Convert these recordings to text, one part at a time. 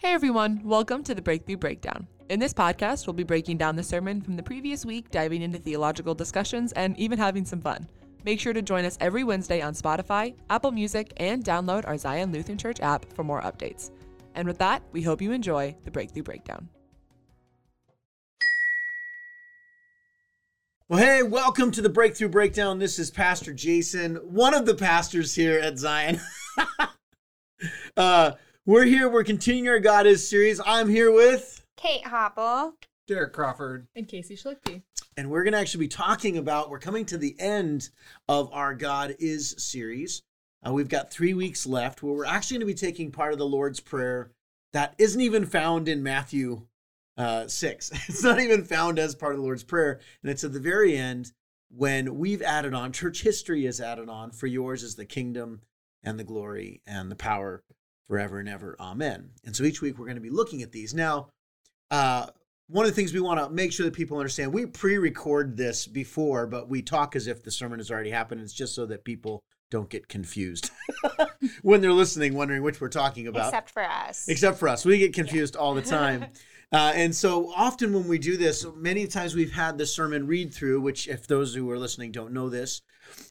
Hey everyone, welcome to the Breakthrough Breakdown. In this podcast, we'll be breaking down the sermon from the previous week, diving into theological discussions, and even having some fun. Make sure to join us every Wednesday on Spotify, Apple Music, and download our Zion Lutheran Church app for more updates. And with that, we hope you enjoy the Breakthrough Breakdown. Well, hey, welcome to the Breakthrough Breakdown. This is Pastor Jason, one of the pastors here at Zion. uh, we're here, we're continuing our God is series. I'm here with, Kate Hopple. Derek Crawford. And Casey Schlichty. and we're going to actually be talking about, we're coming to the end of our God is series. Uh, we've got three weeks left where we're actually going to be taking part of the Lord's Prayer that isn't even found in Matthew uh, 6. It's not even found as part of the Lord's Prayer. And it's at the very end when we've added on, church history is added on, for yours is the kingdom and the glory and the power forever and ever. Amen. And so each week we're going to be looking at these. Now, uh, one of the things we want to make sure that people understand, we pre-record this before, but we talk as if the sermon has already happened. It's just so that people don't get confused when they're listening, wondering which we're talking about. Except for us. Except for us, we get confused all the time. Uh, and so often when we do this, many times we've had the sermon read through, which, if those who are listening don't know this,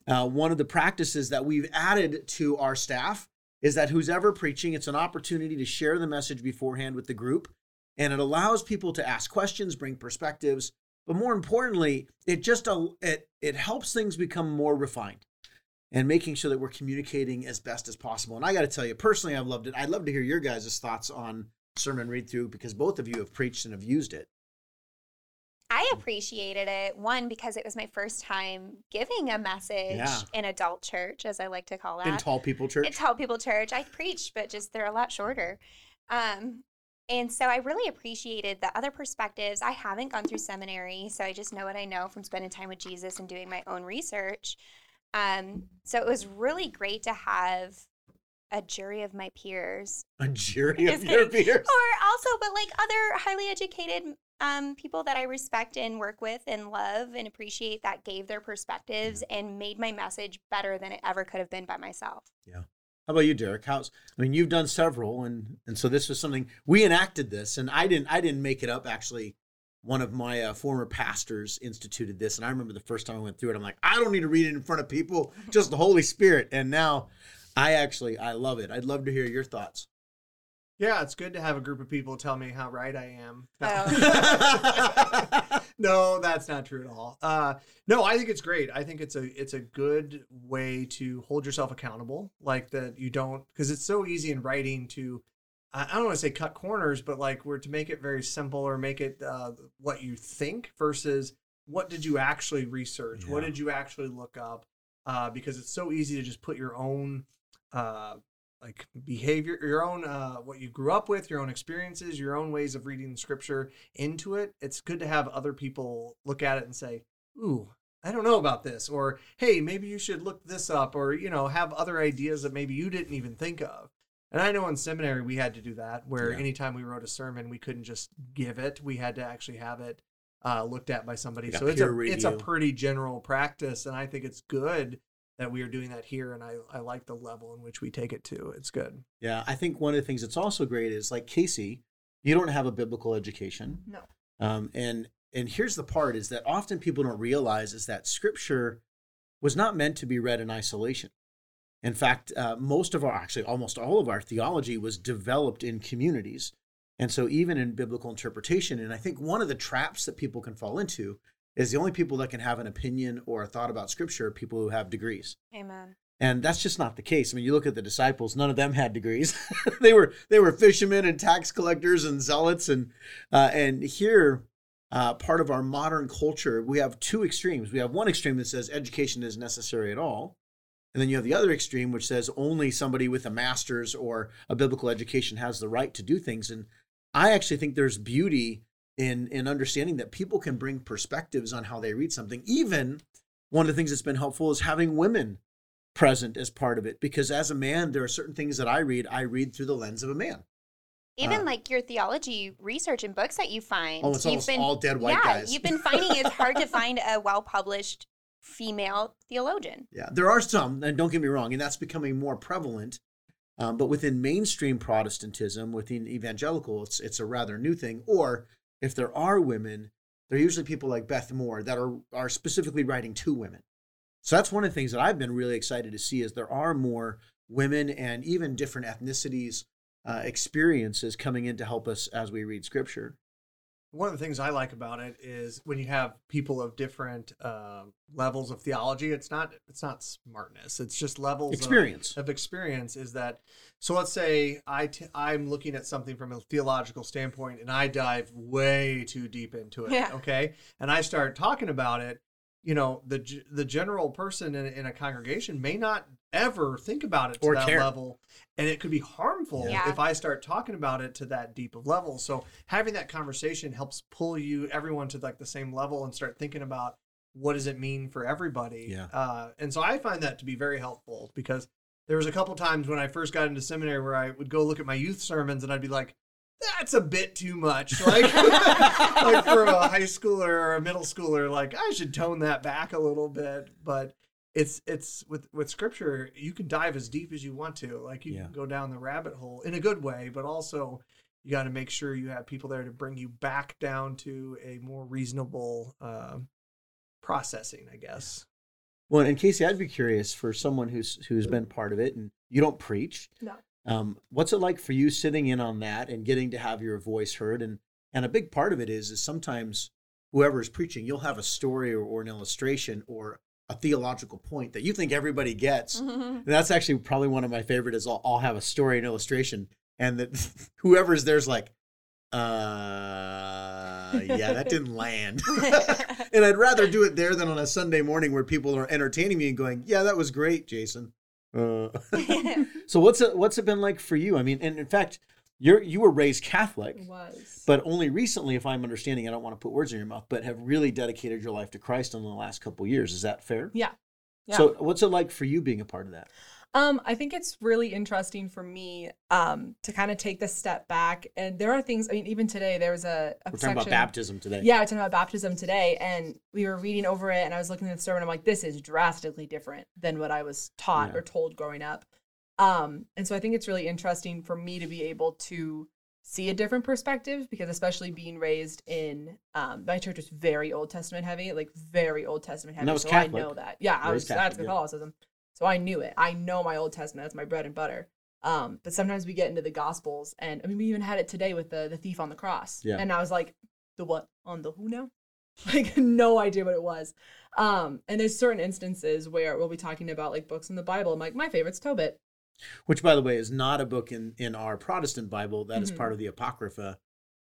uh, one of the practices that we've added to our staff is that who's ever preaching, it's an opportunity to share the message beforehand with the group. And it allows people to ask questions, bring perspectives, but more importantly, it just it it helps things become more refined and making sure that we're communicating as best as possible. And I got to tell you, personally, I've loved it. I'd love to hear your guys' thoughts on sermon read through because both of you have preached and have used it. I appreciated it. One, because it was my first time giving a message Yeah. in adult church, as I like to call that. In tall people church. In tall people church. I preached, but just they're a lot shorter. Um, and so I really appreciated the other perspectives. I haven't gone through seminary, so I just know what I know from spending time with Jesus and doing my own research. Um, so it was really great to have a jury of my peers a jury of your peers. or also but like other highly educated um, people that i respect and work with and love and appreciate that gave their perspectives and made my message better than it ever could have been by myself Yeah. How about you, Derek? How's I mean, you've done several, and and so this was something we enacted this, and I didn't I didn't make it up. Actually, one of my uh, former pastors instituted this, and I remember the first time I went through it, I'm like, I don't need to read it in front of people, just the Holy Spirit. And now, I actually I love it. I'd love to hear your thoughts. Yeah, it's good to have a group of people tell me how right I am. Oh. no, that's not true at all. Uh, no, I think it's great. I think it's a it's a good way to hold yourself accountable, like that you don't because it's so easy in writing to I I don't want to say cut corners, but like we're to make it very simple or make it uh, what you think versus what did you actually research? What did you actually look up? Uh, because it's so easy to just put your own uh, like behavior, your own uh, what you grew up with, your own experiences, your own ways of reading scripture into it. It's good to have other people look at it and say, "Ooh, I don't know about this," or "Hey, maybe you should look this up," or you know, have other ideas that maybe you didn't even think of. And I know in seminary we had to do that, where Yeah. anytime we wrote a sermon, we couldn't just give it; we had to actually have it uh, looked at by somebody. Like so it's a it's a pretty general practice, and I think it's good that we are doing that here. And I I like the level in which we take it to. It's good. Yeah, I think one of the things that's also great is like Casey, you don't have a biblical education. no Um, and and here's the part is that often people don't realize is that scripture was not meant to be read in isolation. In fact, uh, most of our actually almost all of our theology was developed in communities. And so even in biblical interpretation, and I think one of the traps that people can fall into is the only people that can have an opinion or a thought about scripture are people who have degrees. amen And that's just not the case. I mean, you look at the disciples; none of them had degrees. they were they were fishermen and tax collectors and zealots. And uh, and here, uh, part of our modern culture, we have two extremes. We have one extreme that says education is necessary at all, and then you have the other extreme which says only somebody with a master's or a biblical education has the right to do things. And I actually think there's beauty in in understanding that people can bring perspectives on how they read something. Even one of the things that's been helpful is having women present as part of it because as a man there are certain things that i read i read through the lens of a man even Uh, like your theology research and books that you find Oh, it's you've almost all dead white yeah, guys. you've been finding it's hard to find a well published female theologian yeah there are some and don't get me wrong and that's becoming more prevalent Um, but within mainstream Protestantism, within evangelical, it's it's a rather new thing. Or if there are women, they're usually people like Beth Moore that are are specifically writing to women. So that's one of the things that I've been really excited to see is there are more women and even different ethnicities uh, experiences coming in to help us as we read scripture. One of the things I like about it is when you have people of different uh, levels of theology. It's not it's not smartness. It's just levels of- Experience. of experience is that so let's say I t- I'm looking at something from a theological standpoint and I dive way too deep into it Yeah. okay and I start talking about it you know the the general person in, in a congregation may not ever think about it to Or that care. level and it could be harmful Yeah. if I start talking about it to that deep of level so having that conversation helps pull you everyone to like the same level and start thinking about what does it mean for everybody Yeah. uh, and so I find that to be very helpful because there was a couple times when I first got into seminary where I would go look at my youth sermons and I'd be like, that's a bit too much. Like, like for a high schooler or a middle schooler, like I should tone that back a little bit. But it's it's with with scripture, you can dive as deep as you want to. Like you Yeah. can go down the rabbit hole in a good way, but also you got to make sure you have people there to bring you back down to a more reasonable uh, processing, I guess. Well, and Casey, I'd be curious for someone who's who's been part of it, and you don't preach. No. Um, what's it like for you sitting in on that and getting to have your voice heard? And and a big part of it is is sometimes whoever is preaching, you'll have a story or, or an illustration or a theological point that you think everybody gets. And that's actually probably one of my favorite is I'll, I'll have a story and illustration, and that whoever's there's like, uh, yeah, that didn't land. and I'd rather do it there than on a Sunday morning where people are entertaining me and going, "Yeah, that was great, Jason." Uh, so what's it what's it been like for you? I mean, and in fact, you're you were raised Catholic, was. but only recently, if I'm understanding, I don't want to put words in your mouth, but have really dedicated your life to Christ in the last couple of years. Is that fair? yeah. Yeah. So what's it like for you being a part of that? Um, I think it's really interesting for me um to kind of take this step back. And there are things, I mean, even today there was a, a We're talking about baptism today. Yeah, we're talking about baptism today, and we were reading over it, and I was looking at the sermon. I'm like, this is drastically different than what I was taught Yeah. or told growing up. Um, and so I think it's really interesting for me to be able to see a different perspective because, especially being raised in um, my church was very Old Testament heavy, like very Old Testament heavy. And that was so Catholic. I know that. Yeah, I was. That's Catholic, yeah. Catholicism. So I knew it. I know my Old Testament. That's my bread and butter. Um, but sometimes we get into the Gospels, and I mean, we even had it today with the the thief on the cross. Yeah. And I was like, the what on the who now? Like no idea what it was. Um, and there's certain instances where we'll be talking about like books in the Bible. I'm like, my favorite's Tobit. Which, by the way, is not a book in, in our Protestant Bible. That is Mhm. part of the Apocrypha,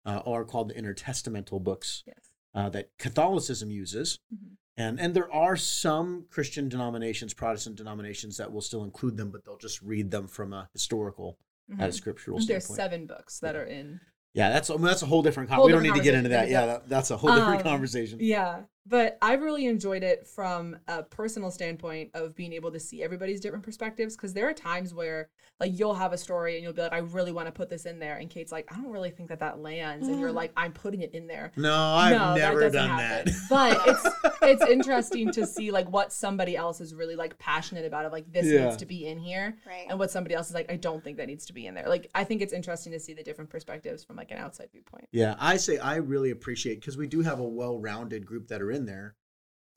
uh, or called the intertestamental books Yes. uh, that Catholicism uses. Mhm. And, and there are some Christian denominations, Protestant denominations, that will still include them, but they'll just read them from a historical, at a Mhm. scriptural There's standpoint. seven books that Yeah. are in Yeah, that's I mean, that's a whole different. Con- Whole we don't need to get into that. Yeah, that, that's a whole different Um, conversation. Yeah, but I've really enjoyed it from a personal standpoint of being able to see everybody's different perspectives because there are times where like you'll have a story and you'll be like, I really want to put this in there, and Kate's like, I don't really think that that lands, and you're mm. like, I'm putting it in there. No, I've no, never that done happen. that. but it's it's interesting to see like what somebody else is really like passionate about of like this Yeah. needs to be in here, Right. and what somebody else is like, I don't think that needs to be in there. Like I think it's interesting to see the different perspectives from like an outside viewpoint. Yeah, I say I really appreciate because we do have a well-rounded group that are in there,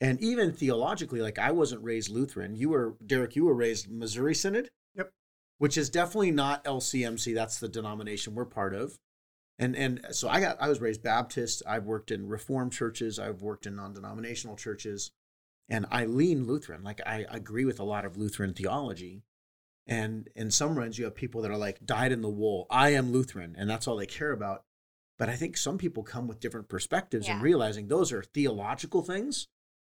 and even theologically, like I wasn't raised Lutheran. You were Derek. You were raised Missouri Synod. Yep. Which is definitely not LCMC. That's the denomination we're part of, and and so I got I was raised Baptist. I've worked in Reformed churches. I've worked in non-denominational churches, and I lean Lutheran. Like I agree with a lot of Lutheran theology. And in some runs, you have people that are like dyed in the wool. I am Lutheran, and that's all they care about. But I think some people come with different perspectives and realizing those are theological things,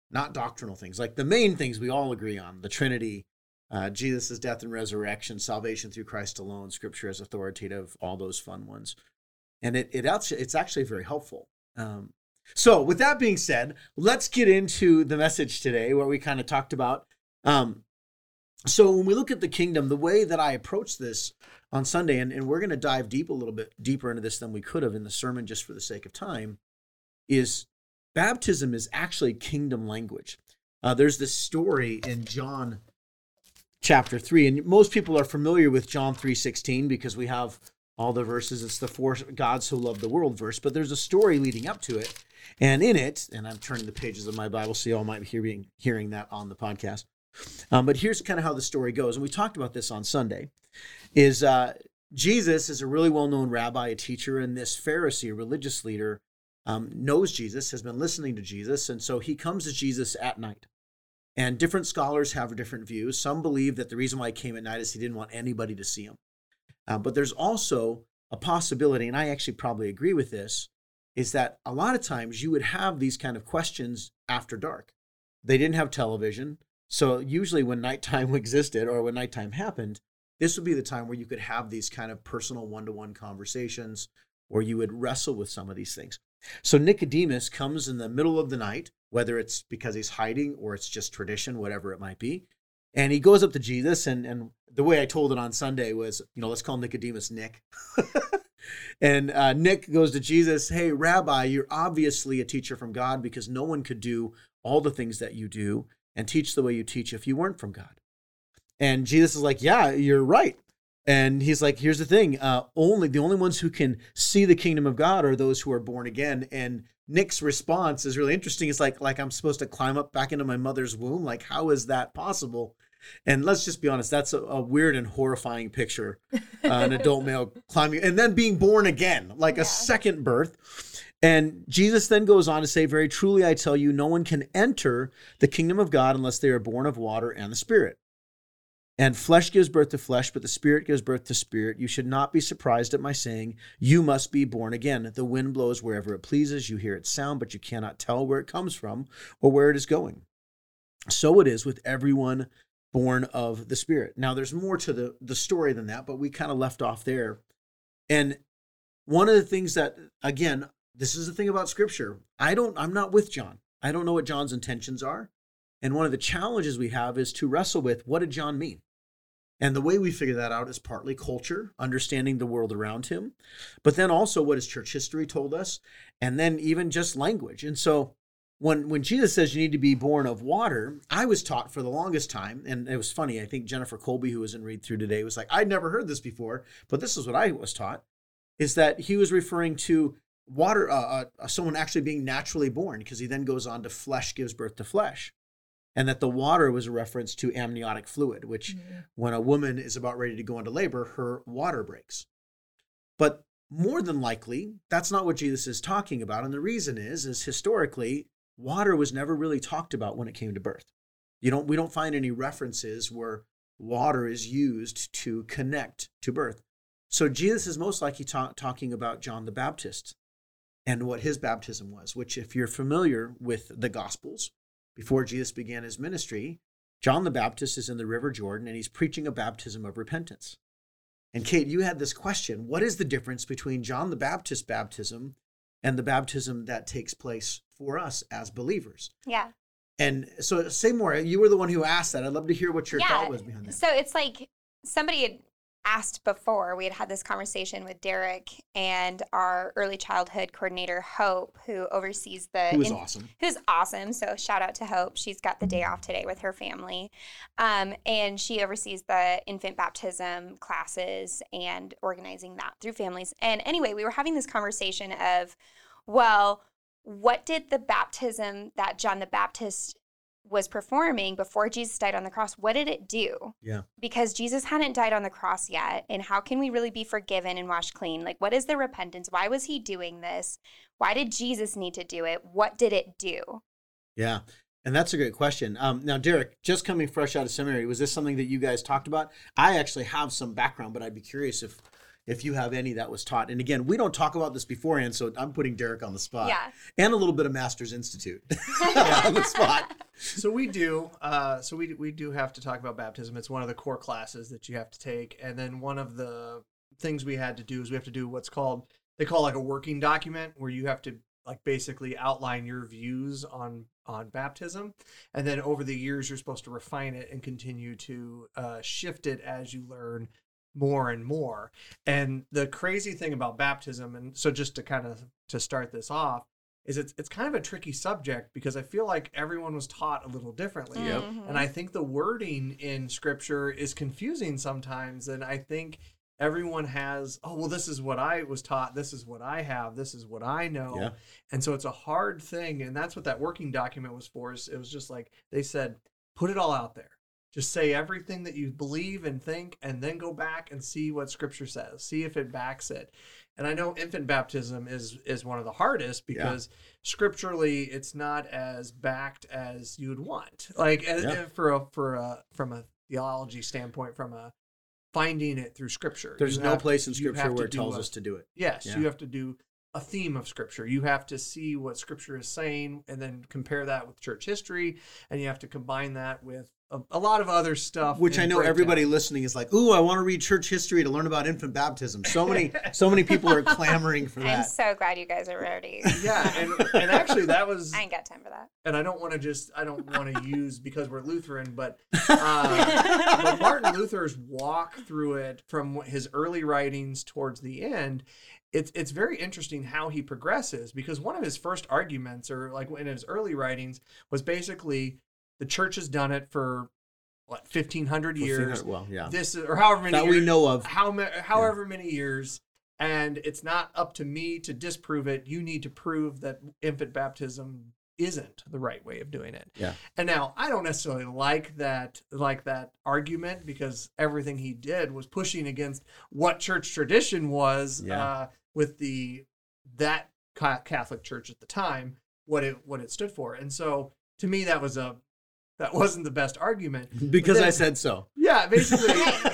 not doctrinal things. Like the main things we all agree on the Trinity, uh, Jesus' death and resurrection, salvation through Christ alone, scripture as authoritative, all those fun ones. And it, it actually, it's actually very helpful. Um, so, with that being said, let's get into the message today where we kind of talked about. Um, so, when we look at the kingdom, the way that I approach this on Sunday, and, and we're going to dive deep a little bit deeper into this than we could have in the sermon just for the sake of time, is baptism is actually kingdom language. Uh, there's this story in John chapter 3. And most people are familiar with John 3:16 because we have all the verses. It's the four gods who love the world verse, but there's a story leading up to it. And in it, and I'm turning the pages of my Bible so you all might be hearing, hearing that on the podcast. Um, but here's kind of how the story goes. And we talked about this on Sunday is uh, Jesus is a really well-known rabbi, a teacher, and this Pharisee, a religious leader, um, knows Jesus, has been listening to Jesus, and so he comes to Jesus at night. And different scholars have different views. Some believe that the reason why he came at night is he didn't want anybody to see him. Uh, but there's also a possibility, and I actually probably agree with this, is that a lot of times you would have these kind of questions after dark. They didn't have television. So usually when nighttime existed or when nighttime happened, this would be the time where you could have these kind of personal one-to-one conversations or you would wrestle with some of these things. So Nicodemus comes in the middle of the night, whether it's because he's hiding or it's just tradition, whatever it might be. And he goes up to Jesus, and, and the way I told it on Sunday was, you know, let's call Nicodemus Nick. and uh, Nick goes to Jesus, Hey, Rabbi, you're obviously a teacher from God because no one could do all the things that you do and teach the way you teach if you weren't from God. And Jesus is like, Yeah, you're right. And he's like, here's the thing: uh, only the only ones who can see the kingdom of God are those who are born again. And Nick's response is really interesting. It's like, like I'm supposed to climb up back into my mother's womb. Like, how is that possible? And let's just be honest, that's a, a weird and horrifying picture. Uh, an adult male climbing and then being born again, like yeah. a second birth. And Jesus then goes on to say, Very truly, I tell you, no one can enter the kingdom of God unless they are born of water and the Spirit. And flesh gives birth to flesh, but the Spirit gives birth to spirit. You should not be surprised at my saying, You must be born again. The wind blows wherever it pleases. You hear its sound, but you cannot tell where it comes from or where it is going. So it is with everyone born of the Spirit. Now, there's more to the, the story than that, but we kind of left off there. And one of the things that, again, this is the thing about Scripture. I don't, I'm not with John. I don't know what John's intentions are. And one of the challenges we have is to wrestle with what did John mean? And the way we figure that out is partly culture, understanding the world around him, but then also what his church history told us, and then even just language. And so when when Jesus says you need to be born of water, I was taught for the longest time, and it was funny. I think Jennifer Colby, who was in Read Through today, was like, I'd never heard this before, but this is what I was taught, is that he was referring to water, uh, uh, someone actually being naturally born, because he then goes on to flesh gives birth to flesh and that the water was a reference to amniotic fluid, which mm-hmm. when a woman is about ready to go into labor, her water breaks. But more than likely, that's not what Jesus is talking about. And the reason is, is historically, water was never really talked about when it came to birth. You don't, we don't find any references where water is used to connect to birth. So Jesus is most likely ta- talking about John the Baptist and what his baptism was, which, if you're familiar with the Gospels, before Jesus began his ministry, John the Baptist is in the River Jordan and he's preaching a baptism of repentance. And Kate, you had this question what is the difference between John the Baptist baptism and the baptism that takes place for us as believers? Yeah. And so, say more. You were the one who asked that. I'd love to hear what your yeah. thought was behind that. So, it's like somebody had asked before, we had had this conversation with Derek and our early childhood coordinator, Hope, who oversees the. Who is in, awesome. Who's awesome. So shout out to Hope. She's got the day off today with her family. Um, and she oversees the infant baptism classes and organizing that through families. And anyway, we were having this conversation of, well, what did the baptism that John the Baptist was performing before Jesus died on the cross, what did it do? Yeah. Because Jesus hadn't died on the cross yet. And how can we really be forgiven and washed clean? Like, what is the repentance? Why was he doing this? Why did Jesus need to do it? What did it do? Yeah. And that's a great question. Um, now, Derek, just coming fresh out of seminary, was this something that you guys talked about? I actually have some background, but I'd be curious if if you have any that was taught. And again, we don't talk about this beforehand, so I'm putting Derek on the spot. Yeah. And a little bit of Masters Institute on the spot. So we do. Uh, so we we do have to talk about baptism. It's one of the core classes that you have to take, and then one of the things we had to do is we have to do what's called they call like a working document where you have to like basically outline your views on on baptism and then over the years you're supposed to refine it and continue to uh, shift it as you learn more and more. And the crazy thing about baptism, and so just to kind of to start this off, is it's it's kind of a tricky subject because I feel like everyone was taught a little differently. And I think the wording in scripture is confusing sometimes. And I think everyone has, oh, well, this is what I was taught. This is what I have. This is what I know. Yeah. And so it's a hard thing. And that's what that working document was for. Is it was just like they said, put it all out there. Just say everything that you believe and think, and then go back and see what scripture says. See if it backs it. And I know infant baptism is is one of the hardest because scripturally it's not as backed as you'd want. Like eh, Yeah. Eh, for a for a from a theology standpoint, from a finding it through scripture. There's You no have- place in scripture where it tells a- us to do it. Yes, Yeah. you have to do a theme of scripture. You have to see what scripture is saying and then compare that with church history and you have to combine that with a, a lot of other stuff Which I know break everybody listening is like, "Ooh, I want to read church history to learn about infant baptism." So many, so many people are clamoring for that. I'm so glad you guys are ready. Yeah, and and actually that was I ain't got time for that. and I don't want to just I don't want to use because we're Lutheran, but uh, but Martin Luther's walk through it from his early writings towards the end. It's it's very interesting how he progresses because one of his first arguments, or like in his early writings, was basically the church has done it for what fifteen hundred years. Well, yeah, This is or however many that we know of. how ma- however many years and it's not up to me to disprove it you need to prove that infant baptism isn't the right way of doing it Yeah. and now i don't necessarily like that like that argument because everything he did was pushing against what church tradition was Yeah. uh, with the that catholic church at the time what it what it stood for and so to me that was a that wasn't the best argument Because then- I said so. yeah, basically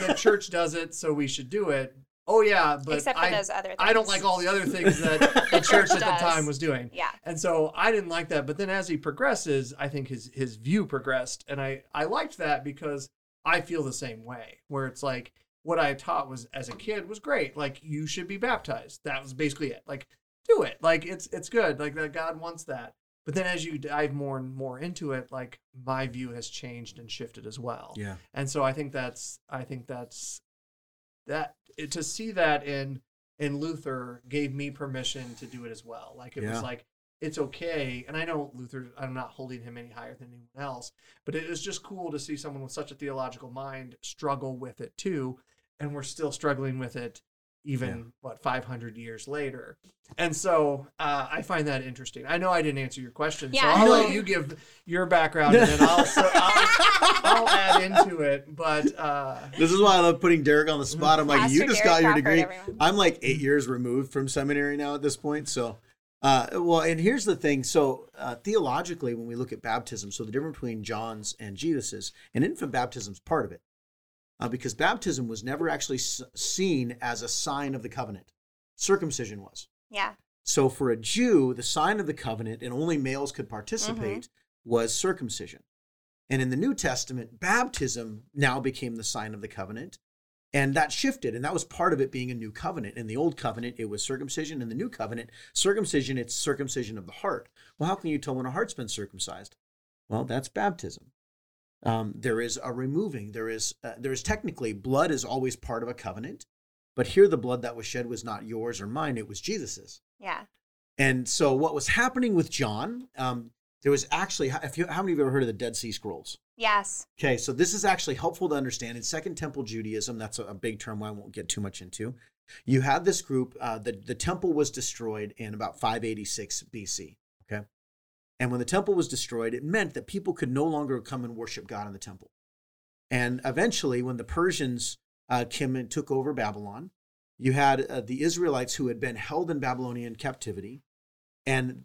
the church does it, so we should do it. Oh yeah, but Except for I, those other things. I don't like all the other things that the church at the time was doing. Yeah. And so I didn't like that. But then as he progresses, I think his his view progressed, and I I liked that because I feel the same way. Where it's like what I taught was as a kid was great. Like you should be baptized. That was basically it. Like do it. Like it's it's good. Like that God wants that. But then as you dive more and more into it, like my view has changed and shifted as well Yeah. and so i think that's i think that's that it- to see that in in luther gave me permission to do it as well like it Yeah. was like it's okay and i know luther i'm not holding him any higher than anyone else but it is just cool to see someone with such a theological mind struggle with it too and we're still struggling with it even Yeah. what 500 years later and so uh, i find that interesting i know i didn't answer your question Yeah. so i'll let you give your background and then i'll, so I'll, I'll add into it but uh, This is why I love putting Derek on the spot. I'm like, Pastor you just Derek got your degree. everyone. I'm like eight years removed from seminary now at this point. So, uh, well, and here's the thing. So, uh, theologically, when we look at baptism, so the difference between John's and Jesus's, and infant baptism is part of it, uh, because baptism was never actually s- seen as a sign of the covenant. Circumcision was. Yeah. So, for a Jew, the sign of the covenant, and only males could participate, was circumcision. And in the New Testament, baptism now became the sign of the covenant. And that shifted, and that was part of it being a new covenant. In the old covenant, it was circumcision. In the new covenant, circumcision, it's circumcision of the heart. Well, how can you tell when a heart's been circumcised? Well, that's baptism. Um, there is a removing. There is uh, there is technically blood is always part of a covenant, but here the blood that was shed was not yours or mine; it was Jesus's. Yeah. And so, what was happening with John? Um, there was actually, if you, how many of you have ever heard of the Dead Sea Scrolls? Yes. Okay, so this is actually helpful to understand. In Second Temple Judaism, that's a, a big term I won't get too much into. You had this group, uh, the, the temple was destroyed in about 586 BC. Okay. And when the temple was destroyed, it meant that people could no longer come and worship God in the temple. And eventually, when the Persians uh, came and took over Babylon, you had uh, the Israelites who had been held in Babylonian captivity. And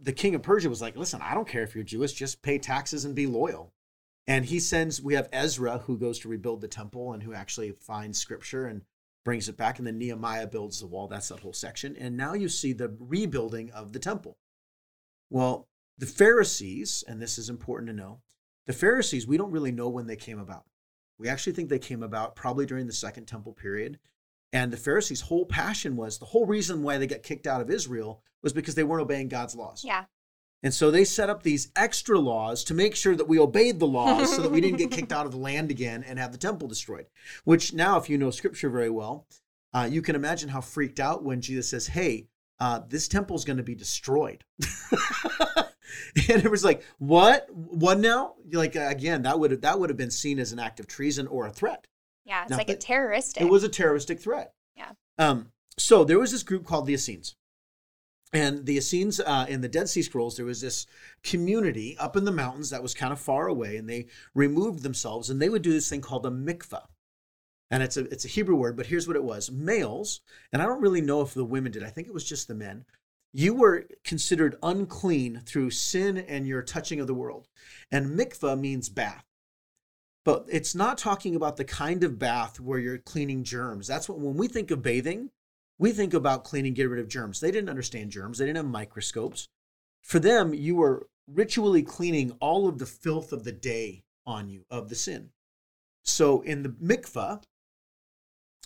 the king of Persia was like, listen, I don't care if you're Jewish, just pay taxes and be loyal. And he sends, we have Ezra who goes to rebuild the temple and who actually finds scripture and brings it back. And then Nehemiah builds the wall. That's that whole section. And now you see the rebuilding of the temple. Well, the Pharisees, and this is important to know, the Pharisees, we don't really know when they came about. We actually think they came about probably during the Second Temple period. And the Pharisees' whole passion was the whole reason why they got kicked out of Israel was because they weren't obeying God's laws. Yeah. And so they set up these extra laws to make sure that we obeyed the laws so that we didn't get kicked out of the land again and have the temple destroyed. Which now, if you know scripture very well, uh, you can imagine how freaked out when Jesus says, Hey, uh, this temple is going to be destroyed. and it was like, what? What now? Like again, that would have that would have been seen as an act of treason or a threat. Yeah, it's Now, like a terroristic. It was a terroristic threat. Yeah. Um. So there was this group called the Essenes. And the Essenes uh, in the Dead Sea Scrolls, there was this community up in the mountains that was kind of far away, and they removed themselves, and they would do this thing called a mikvah. And it's a it's a Hebrew word, but here's what it was: males, and I don't really know if the women did. I think it was just the men. You were considered unclean through sin and your touching of the world. And mikvah means bath. But it's not talking about the kind of bath where you're cleaning germs. That's what when we think of bathing, we think about cleaning, get rid of germs. They didn't understand germs, they didn't have microscopes. For them, you were ritually cleaning all of the filth of the day on you, of the sin. So in the mikvah,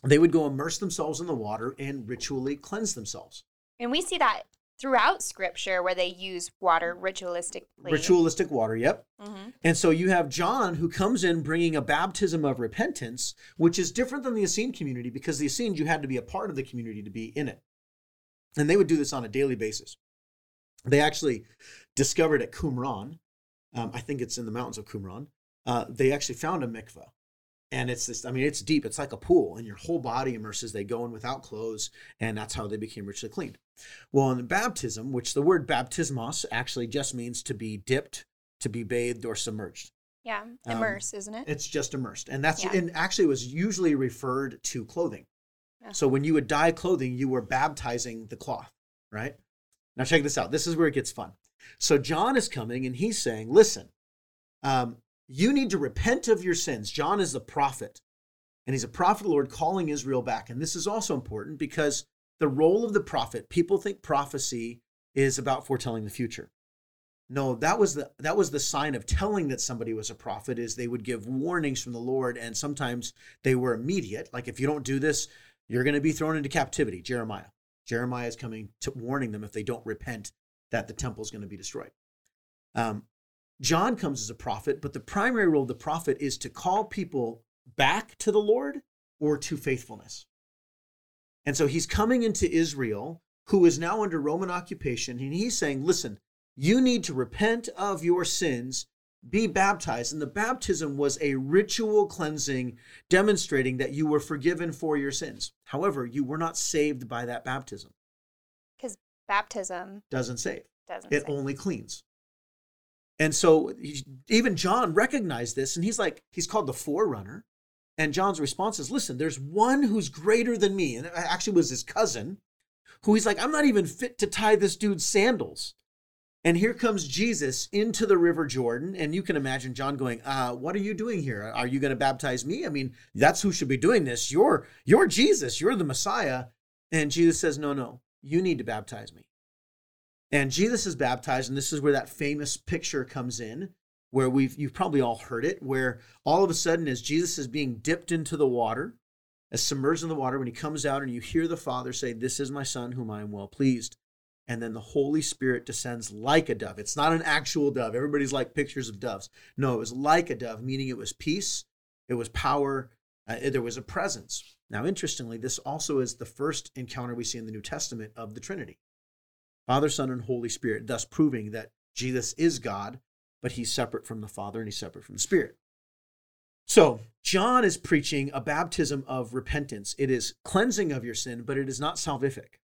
they would go immerse themselves in the water and ritually cleanse themselves. and we see that throughout scripture where they use water ritualistically. Ritualistic water, yep. hmm And so you have John who comes in bringing a baptism of repentance, which is different than the Essene community because the Essenes, you had to be a part of the community to be in it. And they would do this on a daily basis. They actually discovered at Qumran, um, I think it's in the mountains of Qumran, uh, they actually found a mikveh. And it's this, I mean, it's deep. It's like a pool, and your whole body immerses. They go in without clothes, and that's how they became ritually cleaned. Well, in baptism, which the word baptismos actually just means to be dipped, to be bathed, or submerged. Yeah, Um, immerse, isn't it? It's just immersed. And that's Yeah. and actually it was usually referred to clothing. Yeah. So when you would dye clothing, you were baptizing the cloth, right? Now check this out. This is where it gets fun. So John is coming and he's saying, listen, um, you need to repent of your sins. John is the prophet. And he's a prophet Lord calling Israel back. And this is also important because the role of the prophet, people think prophecy is about foretelling the future. No, that was the that was the sign of telling that somebody was a prophet is they would give warnings from the Lord and sometimes they were immediate. Like if you don't do this, you're going to be thrown into captivity. Jeremiah. Jeremiah is coming to warning them if they don't repent that the temple is going to be destroyed. Um, John comes as a prophet, but the primary role of the prophet is to call people back to the Lord or to faithfulness. And so he's coming into Israel, who is now under Roman occupation, and he's saying, listen, you need to repent of your sins, be baptized. And the baptism was a ritual cleansing demonstrating that you were forgiven for your sins. However, you were not saved by that baptism. Because baptism Doesn't save, doesn't. it say. only cleans. And so he- even John recognized this, and he's like, he's called the forerunner. And John's response is, listen, there's one who's greater than me. And actually was his cousin, who he's like, I'm not even fit to tie this dude's sandals. And here comes Jesus into the River Jordan. And you can imagine John going, uh, what are you doing here? Are you going to baptize me? I mean, that's who should be doing this. You're, you're Jesus. You're the Messiah. And Jesus says, no, no, you need to baptize me. And Jesus is baptized, and this is where that famous picture comes in, where we've you've probably all heard it, where all of a sudden, as Jesus is being dipped into the water, as submerged in the water, when he comes out, and you hear the Father say, This is my son whom I am well pleased. And then the Holy Spirit descends like a dove. It's not an actual dove. Everybody's like pictures of doves. No, it was like a dove, meaning it was peace, it was power, uh, there was a presence. Now, interestingly, this also is the first encounter we see in the New Testament of the Trinity. Father, Son, and Holy Spirit, thus proving that Jesus is God, but he's separate from the Father and he's separate from the Spirit. So, John is preaching a baptism of repentance. It is cleansing of your sin, but it is not salvific.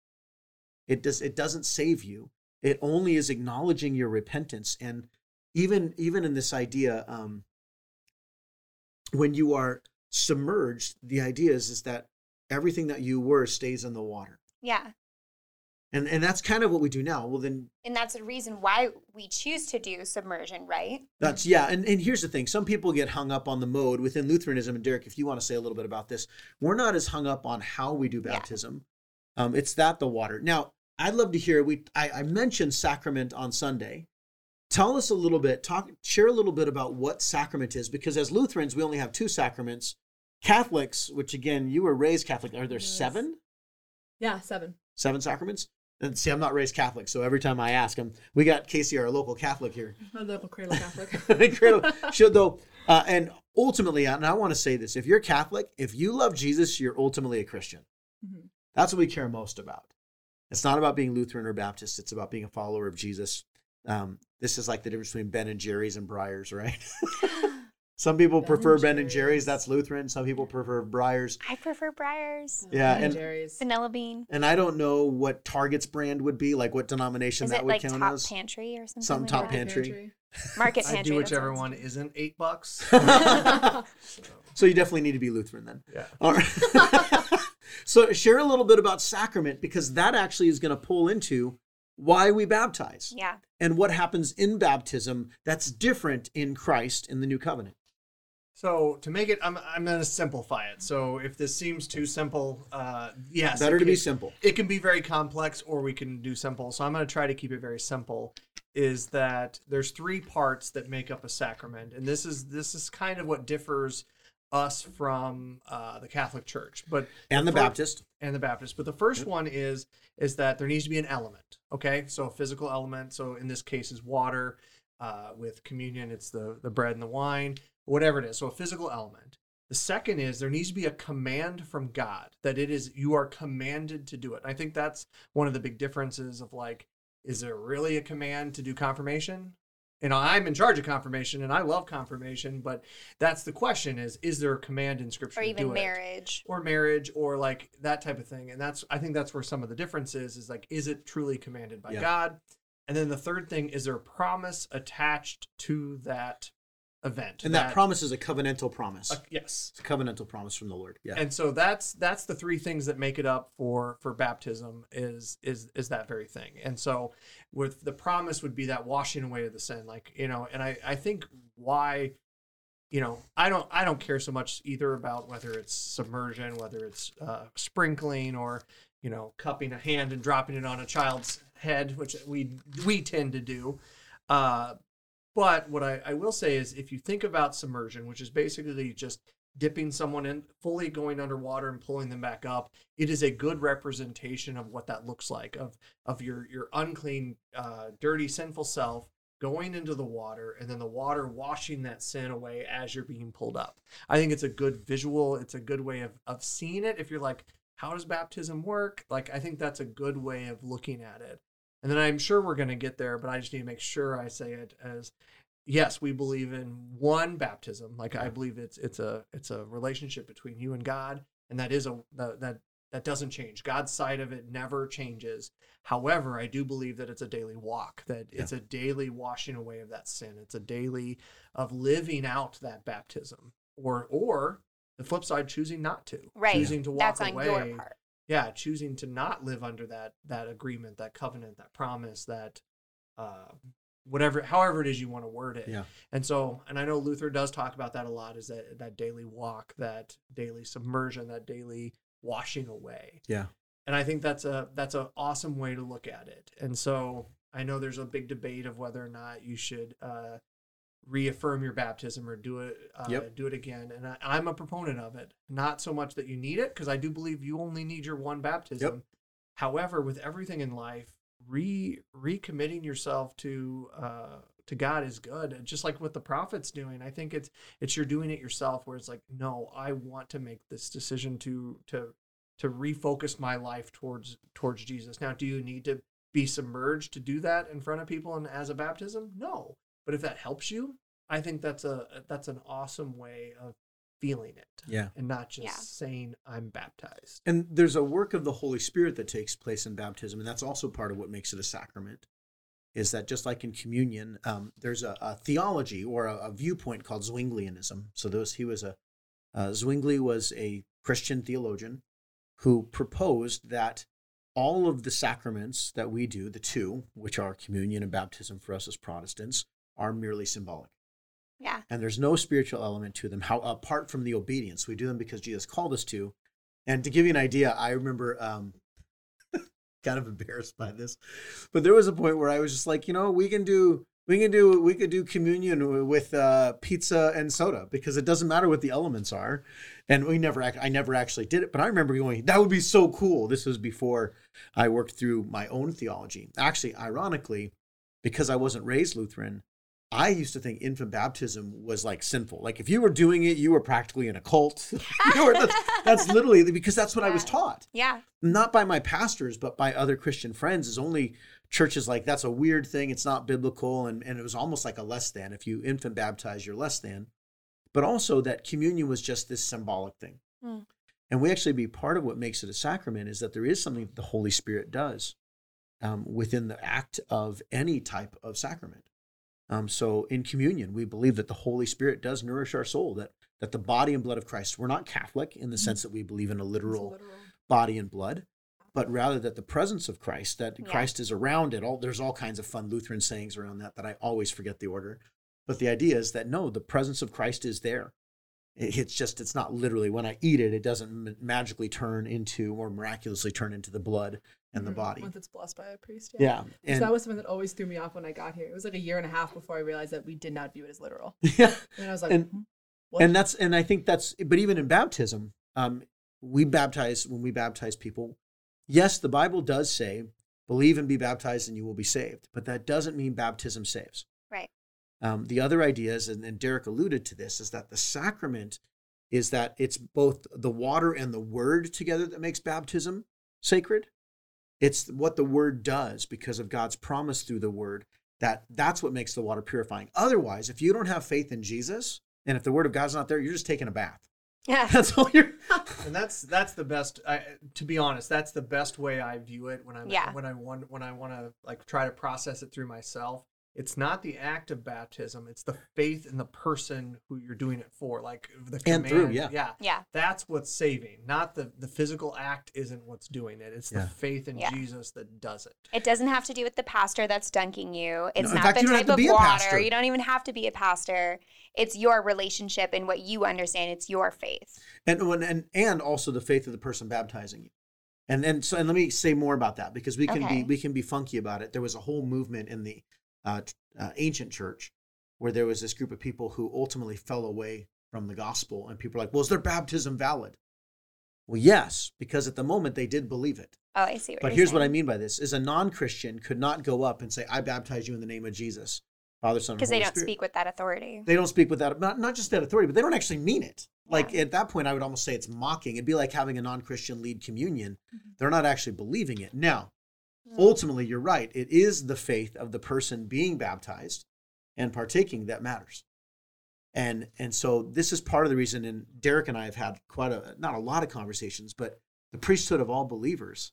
It does it doesn't save you. It only is acknowledging your repentance. And even even in this idea, um, when you are submerged, the idea is, is that everything that you were stays in the water. Yeah. And and that's kind of what we do now. Well, then And that's the reason why we choose to do submersion, right? that's yeah. And and here's the thing: some people get hung up on the mode within Lutheranism. And Derek, if you want to say a little bit about this, we're not as hung up on how we do Yeah. baptism. Um, it's that the water. Now, I'd love to hear. We I, I mentioned sacrament on Sunday. Tell us a little bit. Talk share a little bit about what sacrament is, because as Lutherans, we only have two sacraments. Catholics, which again, you were raised Catholic. Are there Yes. seven? Yeah, seven. Seven sacraments? And see, I'm not raised Catholic, so every time I ask them, we got Casey, our local Catholic here. A local cradle Catholic. Should though, uh, and ultimately, and I want to say this: if you're Catholic, if you love Jesus, you're ultimately a Christian. Mhm. That's what we care most about. It's not about being Lutheran or Baptist. It's about being a follower of Jesus. Um, this is like the difference between Ben and Jerry's and Breyers, right? Some people Ben prefer and Ben and Jerry's. Jerry's. That's Lutheran. Some people prefer Breyers. I prefer Breyers. Yeah, Ben and- Jerry's. Vanilla bean. And I don't know what Target's brand would be, like what denomination Is that it would like count Top as. Pantry or something? Some like Top that? Pantry. Market pantry. I do whichever one isn't eight bucks. so you definitely need to be Lutheran then. yeah. All right. so share a little bit about sacrament because that actually is going to pull into why we baptize Yeah. and what happens in baptism that's different in Christ in the new covenant. So to make it, I'm I'm gonna simplify it. So if this seems too simple, uh, yes, Better to be simple. It can be very complex, or we can do simple. So I'm gonna try to keep it very simple. Is that there's three parts that make up a sacrament, and this is this is kind of what differs us from uh, the Catholic Church, but And the Baptist. and the Baptist. But the first one is is that there needs to be an element. Okay, so a physical element. So in this case, is water. Uh, with communion, it's the the bread and the wine, whatever it is. So a physical element. The second is there needs to be a command from God that it is you are commanded to do it. And I think that's one of the big differences of like, is there really a command to do confirmation? You know, I'm in charge of confirmation and I love confirmation, but that's the question: is is there a command in Scripture Or to even do it? marriage. or marriage or like that type of thing and that's i think that's where some of the difference is is like is it truly commanded by Yeah. god and then the third thing is there a promise attached to that event And that, promise is a covenantal promise. uh, yes It's a covenantal promise from the Lord. Yeah. and so that's that's the three things that make it up for for baptism is is is that very thing and so with the promise would be that washing away of the sin like you know and i i think why you know i don't i don't care so much either about whether it's submersion whether it's uh, sprinkling or you know cupping a hand and dropping it on a child's head which we we tend to do uh but what I, I will say is if you think about submersion which is basically just dipping someone in fully going underwater and pulling them back up it is a good representation of what that looks like of of your your unclean uh, dirty sinful self going into the water and then the water washing that sin away as you're being pulled up. I think it's a good visual. It's a good way of of seeing it. If you're like how does baptism work? Like i think that's a good way of looking at it and then i'm sure we're going to get there but i just need to make sure i say it as yes we believe in one baptism. Like i mm-hmm. believe it's it's a it's a relationship between you and god and that is a that that, doesn't change. God's side of it never changes. However i do believe that it's a daily walk that it's a daily washing away of that sin. It's a daily of living out that baptism or or the flip side choosing not to Right. choosing to walk That's on away your part. Yeah choosing to not live under that that agreement that covenant that promise that uh whatever however it is you want to word it Yeah. and so and i know luther does talk about that a lot is that that daily walk that daily submersion that daily washing away Yeah. and i think that's a that's an awesome way to look at it and so i know there's a big debate of whether or not you should uh reaffirm your baptism or do it uh, Yep. do it again. And I, i'm a proponent of it. Not so much that you need it because i do believe you only need your one baptism. However with everything in life re recommitting yourself to uh to god is good. Just like what the prophet's doing i think it's it's you're doing it yourself where it's like no i want to make this decision to to to refocus my life towards towards jesus. Now do you need to be submerged to do that in front of people and as a baptism? No but if that helps you i think that's a that's an awesome way of feeling it Yeah. and not just Yeah. saying i'm baptized And there's a work of the Holy Spirit that takes place in baptism, and that's also part of what makes it a sacrament. Is that just like in communion, um, there's a, a theology or a, a viewpoint called Zwinglianism. So those he was a uh, Zwingli was a Christian theologian who proposed that all of the sacraments that we do, the two, which are communion and baptism for us as Protestants, are merely symbolic. Yeah. and there's no spiritual element to them how apart from the obedience. We do them because jesus called us to. And to give you an idea i remember um kind of embarrassed by this but there was a point where i was just like you know we can do we can do we could do communion with uh, pizza and soda because it doesn't matter what the elements are. And we never act, i never actually did it but i remember going that would be so cool. This was before i worked through my own theology. Actually ironically because i wasn't raised lutheran I used to think infant baptism was like sinful. Like if you were doing it, you were practically in a cult. Were- that's, that's literally because that's what I was taught. Yeah. Not by my pastors, but by other Christian friends. Is only churches like that's a weird thing. It's not biblical, and and it was almost like a less than. If you infant baptize, you're less than. But also that communion was just this symbolic thing. Hmm. And we actually be part of what makes it a sacrament is that there is something the Holy Spirit does um, within the act of any type of sacrament. Um, so in communion, we believe that the Holy Spirit does nourish our soul, that that the body and blood of Christ, we're not Catholic in the sense that we believe in a literal body and blood, but rather that the presence of Christ, that Yeah. Christ is around it. All there's all kinds of fun Lutheran sayings around that that I always forget the order. But the idea is that no, the presence of Christ is there. It- It's just it's not literally when I eat it, it doesn't magically turn into or miraculously turn into the blood and the Mhm. body. Once it's blessed by a priest. Yeah, So and that was something that always threw me off when I got here. It was like a year and a half before I realized that we did not view it as literal. yeah, And I was like, And- "Hmm, what? and that's and I think that's but even in baptism, um, we baptize when we baptize people. Yes, the Bible does say, "Believe and be baptized, and you will be saved," but that doesn't mean baptism saves. Right. Um, the other ideas, and, and Derek alluded to this, is that the sacrament is that it's both the water and the word together that makes baptism sacred. It's what the word does because of God's promise through the word that that's what makes the water purifying. Otherwise, if you don't have faith in Jesus, and if the word of God's not there, you're just taking a bath. Yeah. That's all you're. and that's that's the best I, to be honest that's the best way i view it when i'm Yeah. when i want when i want to like try to process it through myself it's not the act of baptism it's the faith in the person who you're doing it for like the And through, command- yeah. yeah Yeah. that's what's saving not the the physical act isn't what's doing it it's Yeah. the faith in Yeah. jesus that does it It doesn't have to do with the pastor that's dunking you. It's in not fact, the type of water. pastor. You don't even have to be a pastor. It's your relationship and what you understand. It's your faith. and and and also the faith of the person baptizing you and and so and let me say more about that because we can Okay. be we can be funky about it there was a whole movement in the uh, uh, ancient church where there was this group of people who ultimately fell away from the gospel and people are like well is their baptism valid? Well yes because at the moment they did believe it. Oh, I see but here's what i mean by this is a non-christian could not go up and say i baptize you in the name of jesus father son and Because they don't Spirit." speak with that authority. they don't speak with that not, not just that authority but they don't actually mean it. Like at that point i would almost say it's mocking. It'd be like having a non-christian lead communion. Mm-hmm. they're not actually believing it. Now Mm. ultimately you're right it is the faith of the person being baptized and partaking that matters and and so this is part of the reason and derek and i have had quite a not a lot of conversations but the priesthood of all believers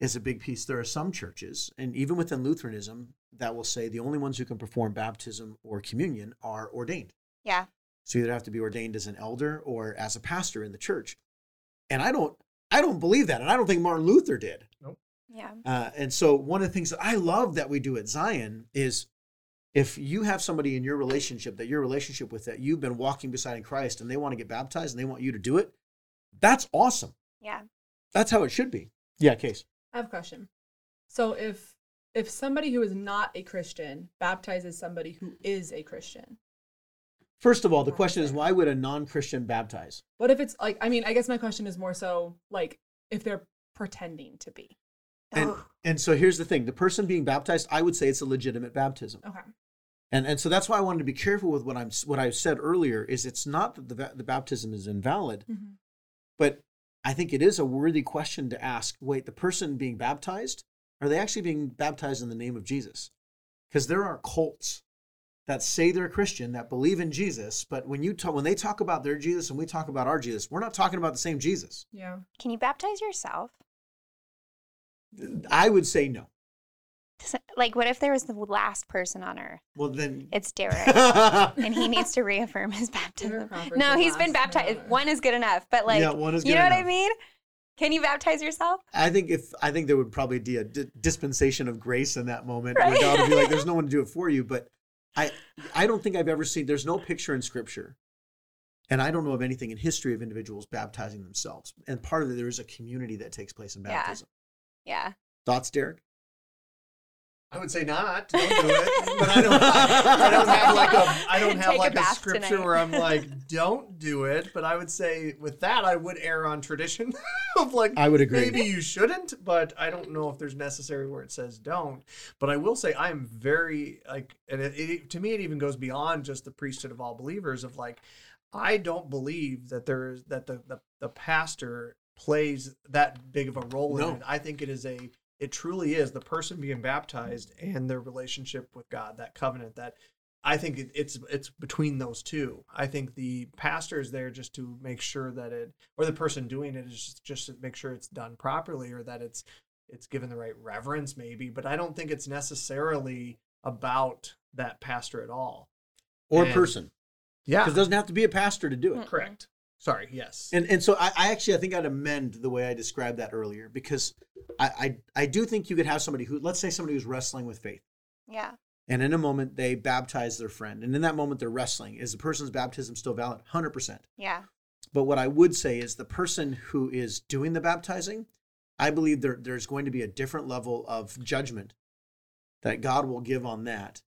is a big piece there are some churches and even within lutheranism that will say the only ones who can perform baptism or communion are ordained Yeah. so you either have to be ordained as an elder or as a pastor in the church. And I don't I don't believe that. And I don't think Martin Luther did. Yeah. Uh, and so one of the things that I love that we do at Zion is if you have somebody in your relationship that your relationship with that you've been walking beside in Christ and they want to get baptized and they want you to do it, that's awesome. Yeah. That's how it should be. Yeah, case. I have a question. So if if somebody who is not a Christian baptizes somebody who is a Christian, First of all, the question is why would a non-Christian baptize? what if it's like I mean, I guess my question is more so like if they're pretending to be. And Oh, and so here's the thing: the person being baptized, I would say it's a legitimate baptism. Okay. And and so that's why I wanted to be careful with what I'm what I said earlier is it's not that the the baptism is invalid, Mhm. but I think it is a worthy question to ask. Wait, the person being baptized are they actually being baptized in the name of Jesus? Because there are cults that say they're Christian that believe in Jesus, but when you talk when they talk about their Jesus and we talk about our Jesus, we're not talking about the same Jesus. Yeah. Can you baptize yourself? I would say no. Like, what if there was the last person on earth? Well then. It's Derek. and he needs to reaffirm his baptism. No, he's been baptized. minute. One is good enough, but like, Yeah, one is you good know what I mean? Can you baptize yourself? I think if I think there would probably be a dispensation of grace in that moment where God would be like, "There's no one to do it for you." But I, I don't think I've ever seen. There's no picture in Scripture, and I don't know of anything in history of individuals baptizing themselves. And part of it, there is a community that takes place in Yeah. baptism. Yeah. Thoughts, Derek? I would say not. Don't do it. But I don't. I don't have like a. I don't have Take a like a, bath scripture tonight. where I'm like, don't do it. But I would say with that, I would err on tradition of like. I would agree. Maybe you shouldn't, but I don't know if there's necessary where it says don't. But I will say I am very like, and it, it, to me, it even goes beyond just the priesthood of all believers. Of like, I don't believe that there is that the the, the pastor plays that big of a role No. in it. I think it is a it truly is the person being baptized and their relationship with God, that covenant that I think it, it's it's between those two. I think the pastor is there just to make sure that it, or the person doing it is just, just to make sure it's done properly, or that it's it's given the right reverence, maybe. But I don't think it's necessarily about that pastor at all. or And- person. Yeah, Because it doesn't have to be a pastor to do it. correct. Sorry, yes. And and so I, I actually I think I'd amend the way I described that earlier because I, I I do think you could have somebody who let's say somebody who's wrestling with faith. Yeah. and in a moment they baptize their friend. And in that moment they're wrestling. Is the person's baptism still valid? 100% Yeah. but what I would say is the person who is doing the baptizing I believe there there's going to be a different level of judgment that God will give on that.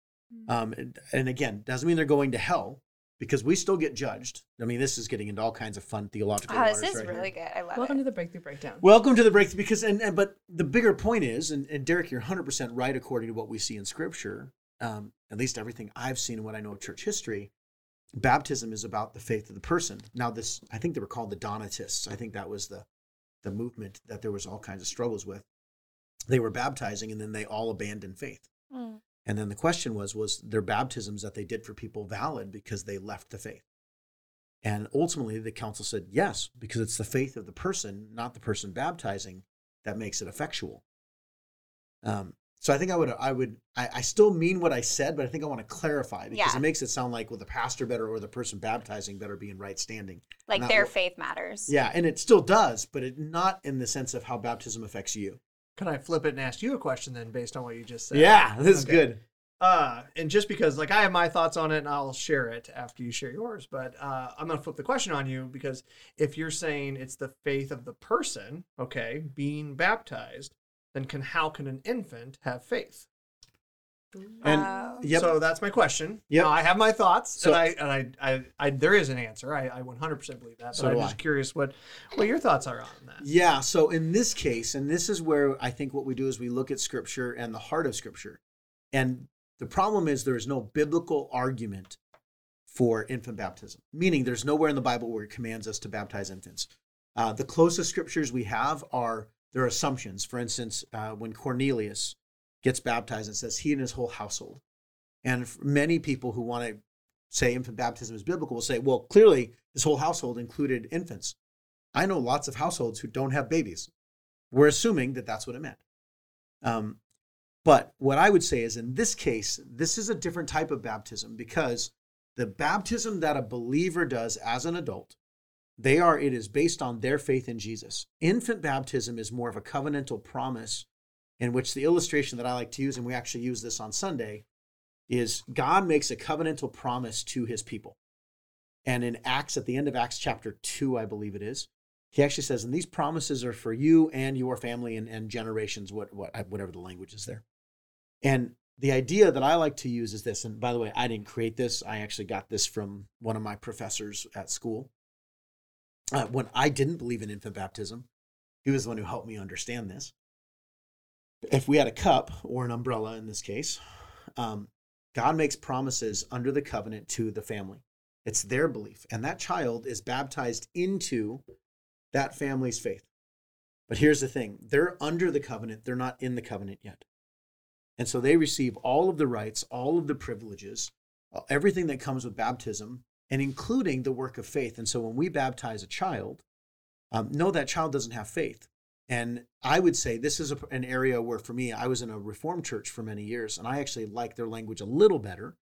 Um, and, and again doesn't mean they're going to hell because we still get judged I mean this is getting into all kinds of fun theological Oh, this is right here. really good. I love it. Welcome it. to the Breakthrough Breakdown. Welcome to the breakthrough because and, and but the bigger point is and, and Derek you're 100% right according to what we see in scripture um, at least everything I've seen and what I know of church history baptism is about the faith of the person now this I think they were called the Donatists I think that was the the movement that there was all kinds of struggles with they were baptizing and then they all abandoned faith Mm. And then the question was was their baptisms that they did for people valid because they left the faith and ultimately, the council said yes, because it's the faith of the person, not the person baptizing, that makes it effectual. Um, so I think I would, I would, I, I still mean what I said, but I think I want to clarify because Yeah. it makes it sound like well, the pastor better or the person baptizing better be in right standing. Like their what- faith matters. Yeah, and it still does, but it not in the sense of how baptism affects you. Can I flip it and ask you a question then, based on what you just said? Yeah, this is Okay. good. Uh, and just because like I have my thoughts on it and I'll share it after you share yours, but uh, I'm gonna flip the question on you because if you're saying it's the faith of the person, okay, being baptized, then can how can an infant have faith? And yep, So that's my question. Yep. Now, I have my thoughts, So- and I and I, I, I there is an answer. I, I 100% believe that. But So I'm just I. curious what what your thoughts are on that. Yeah. So in this case, and this is where I think what we do is we look at scripture and the heart of scripture. And the problem is there is no biblical argument for infant baptism, meaning there's nowhere in the Bible where it commands us to baptize infants. Uh, the closest scriptures we have are their assumptions. For instance, uh, when Cornelius gets baptized, and says he and his whole household. And many people who want to say infant baptism is biblical will say, well, clearly his whole household included infants. I know lots of households who don't have babies. We're assuming that that's what it meant. Um, but what I would say is in this case, this is a different type of baptism because the baptism that a believer does as an adult, they are, it is based on their faith in Jesus. Infant baptism is more of a covenantal promise in which the illustration that I like to use, and we actually use this on Sunday, is God makes a covenantal promise to his people. And in Acts, at the end of Acts chapter 2, I believe it is, he actually says, and these promises are for you and your family and, and generations, what, what, whatever the language is there. And the idea that I like to use is this, and by the way, I didn't create this. I actually got this from one of my professors at school. Uh, when I didn't believe in infant baptism, he was the one who helped me understand this. If we had a cup or an umbrella in this case, um, God makes promises under the covenant to the family. It's their belief. And that child is baptized into that family's faith. But here's the thing they're under the covenant, they're not in the covenant yet. And so they receive all of the rights, all of the privileges, uh, everything that comes with baptism, and including the work of faith. And so when we baptize a child, um, no, that child doesn't have faith. And I would say this is a, an area where, for me, I was in a Reformed church for many years, and I actually like their language a little better,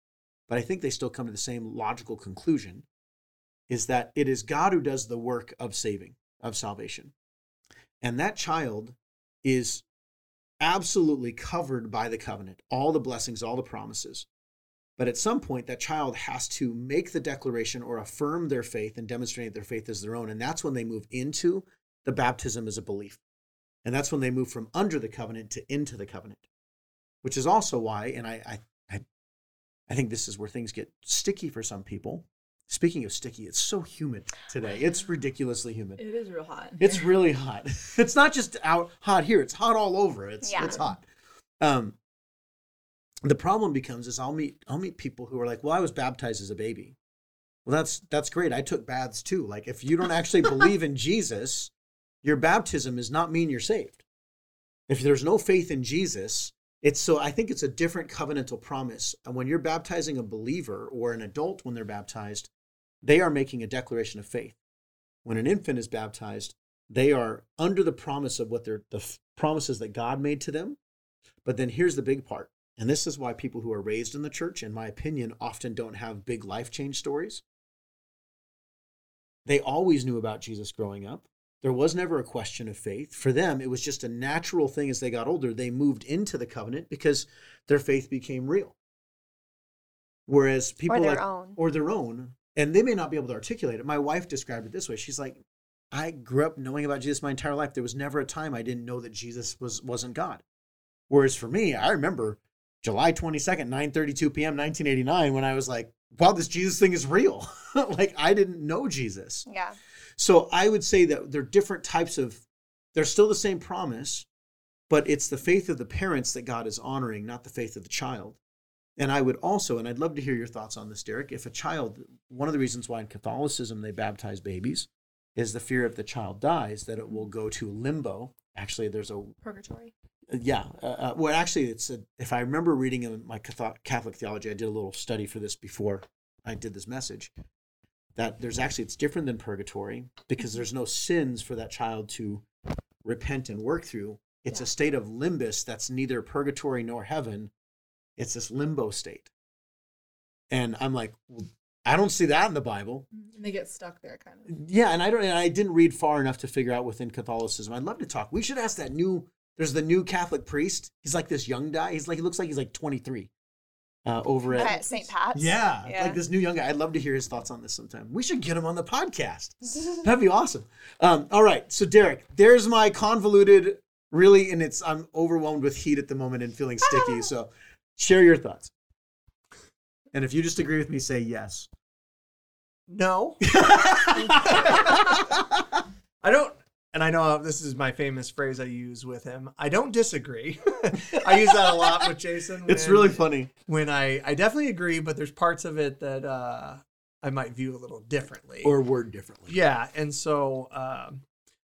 but I think they still come to the same logical conclusion is that it is God who does the work of saving, of salvation. And that child is absolutely covered by the covenant, all the blessings, all the promises. But at some point, that child has to make the declaration or affirm their faith and demonstrate their faith as their own. And that's when they move into the baptism as a belief. And that's when they move from under the covenant to into the covenant. which is also why, and I, I, I, I think this is where things get sticky for some people. Speaking of sticky, it's so humid today. It's ridiculously humid. It is real hot. It's really hot. It's not just out hot here. It's hot all over. It's Yeah. it's hot. Um, the problem becomes is I'll meet I'll meet people who are like, well, I was baptized as a baby. Well, that's that's great. I took baths too. Like, if you don't actually believe in Jesus, your baptism does not mean you're saved. If there's no faith in Jesus, it's so I think it's a different covenantal promise. And when you're baptizing a believer or an adult when they're baptized, they are making a declaration of faith. When an infant is baptized, they are under the promise of what they're the promises that God made to them. But then here's the big part. And this is why people who are raised in the church, in my opinion, often don't have big life change stories. They always knew about Jesus growing up. There was never a question of faith. For them, it was just a natural thing as they got older. They moved into the covenant because their faith became real. Whereas people or their like, own. or their own, and they may not be able to articulate it. My wife described it this way. She's like, I grew up knowing about Jesus my entire life. There was never a time I didn't know that Jesus was wasn't God. Whereas for me, I remember July 22nd, 9:32 p.m. 1989 when I was like, wow, this Jesus thing is real. like I didn't know Jesus. Yeah. So I would say that they're different types of they're still the same promise, but it's the faith of the parents that God is honoring, not the faith of the child. And I would also, and I'd love to hear your thoughts on this, Derek. If a child, one of the reasons why in Catholicism they baptize babies is the fear if the child dies that it will go to limbo. Actually, there's a Purgatory. yeah. Uh, uh, well, actually, it's a, if I remember reading in my Catholic theology, I did a little study for this before I did this message. That there's actually it's different than purgatory because mm-hmm. there's no sins for that child to repent and work through. It's a state of limbus that's neither purgatory nor heaven. It's this limbo state. And I'm like, well, I don't see that in the Bible. Mm-hmm. And they get stuck there, kind of. Yeah, and I don't. And I didn't read far enough to figure out within Catholicism. I'd love to talk. We should ask that new. There's the new Catholic priest. He's like this young guy. He's like he looks like he's like 23. Uh, over at At St. Pat's. yeah, Yeah. like this new young guy. I'd love to hear his thoughts on this sometime. We should get him on the podcast. That'd be awesome. Um, all right, so Derek, there's my convoluted. Really, and it's I'm overwhelmed with heat at the moment and feeling sticky. So, share your thoughts. And if you just agree with me, say yes. No. I don't, and I know this is my famous phrase I use with him. I don't disagree. I use that a lot with Jason. It's really funny. when I I definitely agree, but there's parts of it that uh, I might view a little differently. Or word differently. yeah, and so um,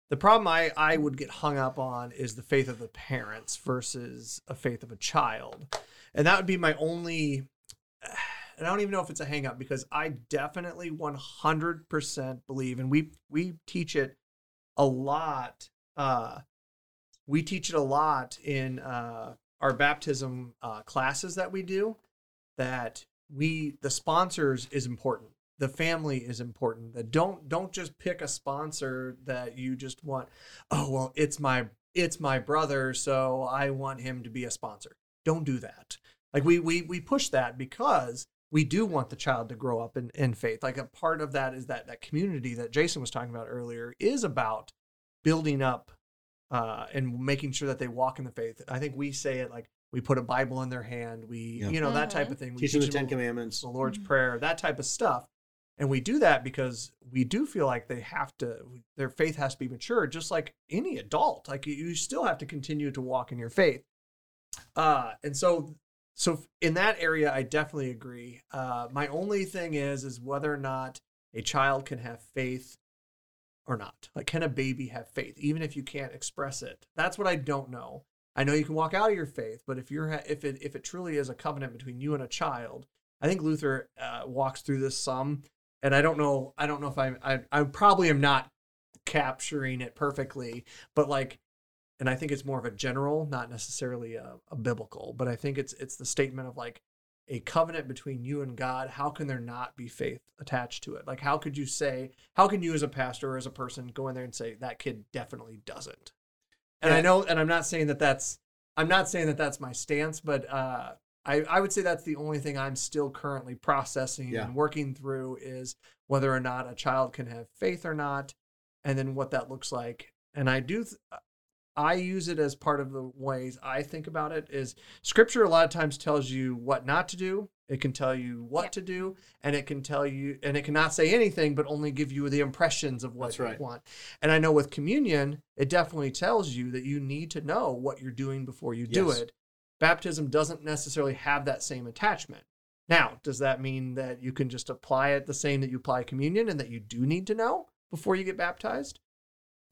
the problem I I would get hung up on is the faith of the parents versus a faith of a child, and that would be my only. And I don't even know if it's a hang up because I definitely 100% believe, and we we teach it a lot. Uh, we teach it a lot in uh, our baptism uh, classes that we do. That we the sponsors is important. The family is important. That don't don't just pick a sponsor that you just want. Oh well, it's my it's my brother, so I want him to be a sponsor. Don't do that. Like we we we push that because we do want the child to grow up in, in faith. Like a part of that is that that community that Jason was talking about earlier is about building up uh, and making sure that they walk in the faith. I think we say it like we put a Bible in their hand. We Yeah. you know that type of thing. We Teach them the Ten them Commandments. the Lord's Prayer, that type of stuff. And we do that because we do feel like they have to, their faith has to be mature, just like any adult. Like you- you still have to continue to walk in your faith. Uh, and so, so in that area, I definitely agree. Uh, my only thing is, is whether or not a child can have faith or not. Like, can a baby have faith, even if you can't express it? That's what I don't know. I know you can walk out of your faith, but if you're if it if it truly is a covenant between you and a child, I think Luther uh, walks through this some, and I don't know. I don't know if I I, I probably am not capturing it perfectly, but like, and I think it's more of a general, not necessarily a, a biblical, but I think it's it's the statement of like a covenant between you and God. How can there not be faith attached to it? Like, how could you say? How can you as a pastor or as a person go in there and say that kid definitely doesn't? And I know, and I'm not saying that that's I'm not saying that that's my stance, but uh, I, I would say that's the only thing I'm still currently processing Yeah. and working through is whether or not a child can have faith or not, and then what that looks like. And I do, th- I use it as part of the ways I think about it is scripture a lot of times tells you what not to do. It can tell you what Yep. to do, and it can tell you, and it cannot say anything, but only give you the impressions of what That's you right. want. And I know with communion, it definitely tells you that you need to know what you're doing before you do it. Baptism doesn't necessarily have that same attachment. Now, does that mean that you can just apply it the same that you apply communion and that you do need to know before you get baptized?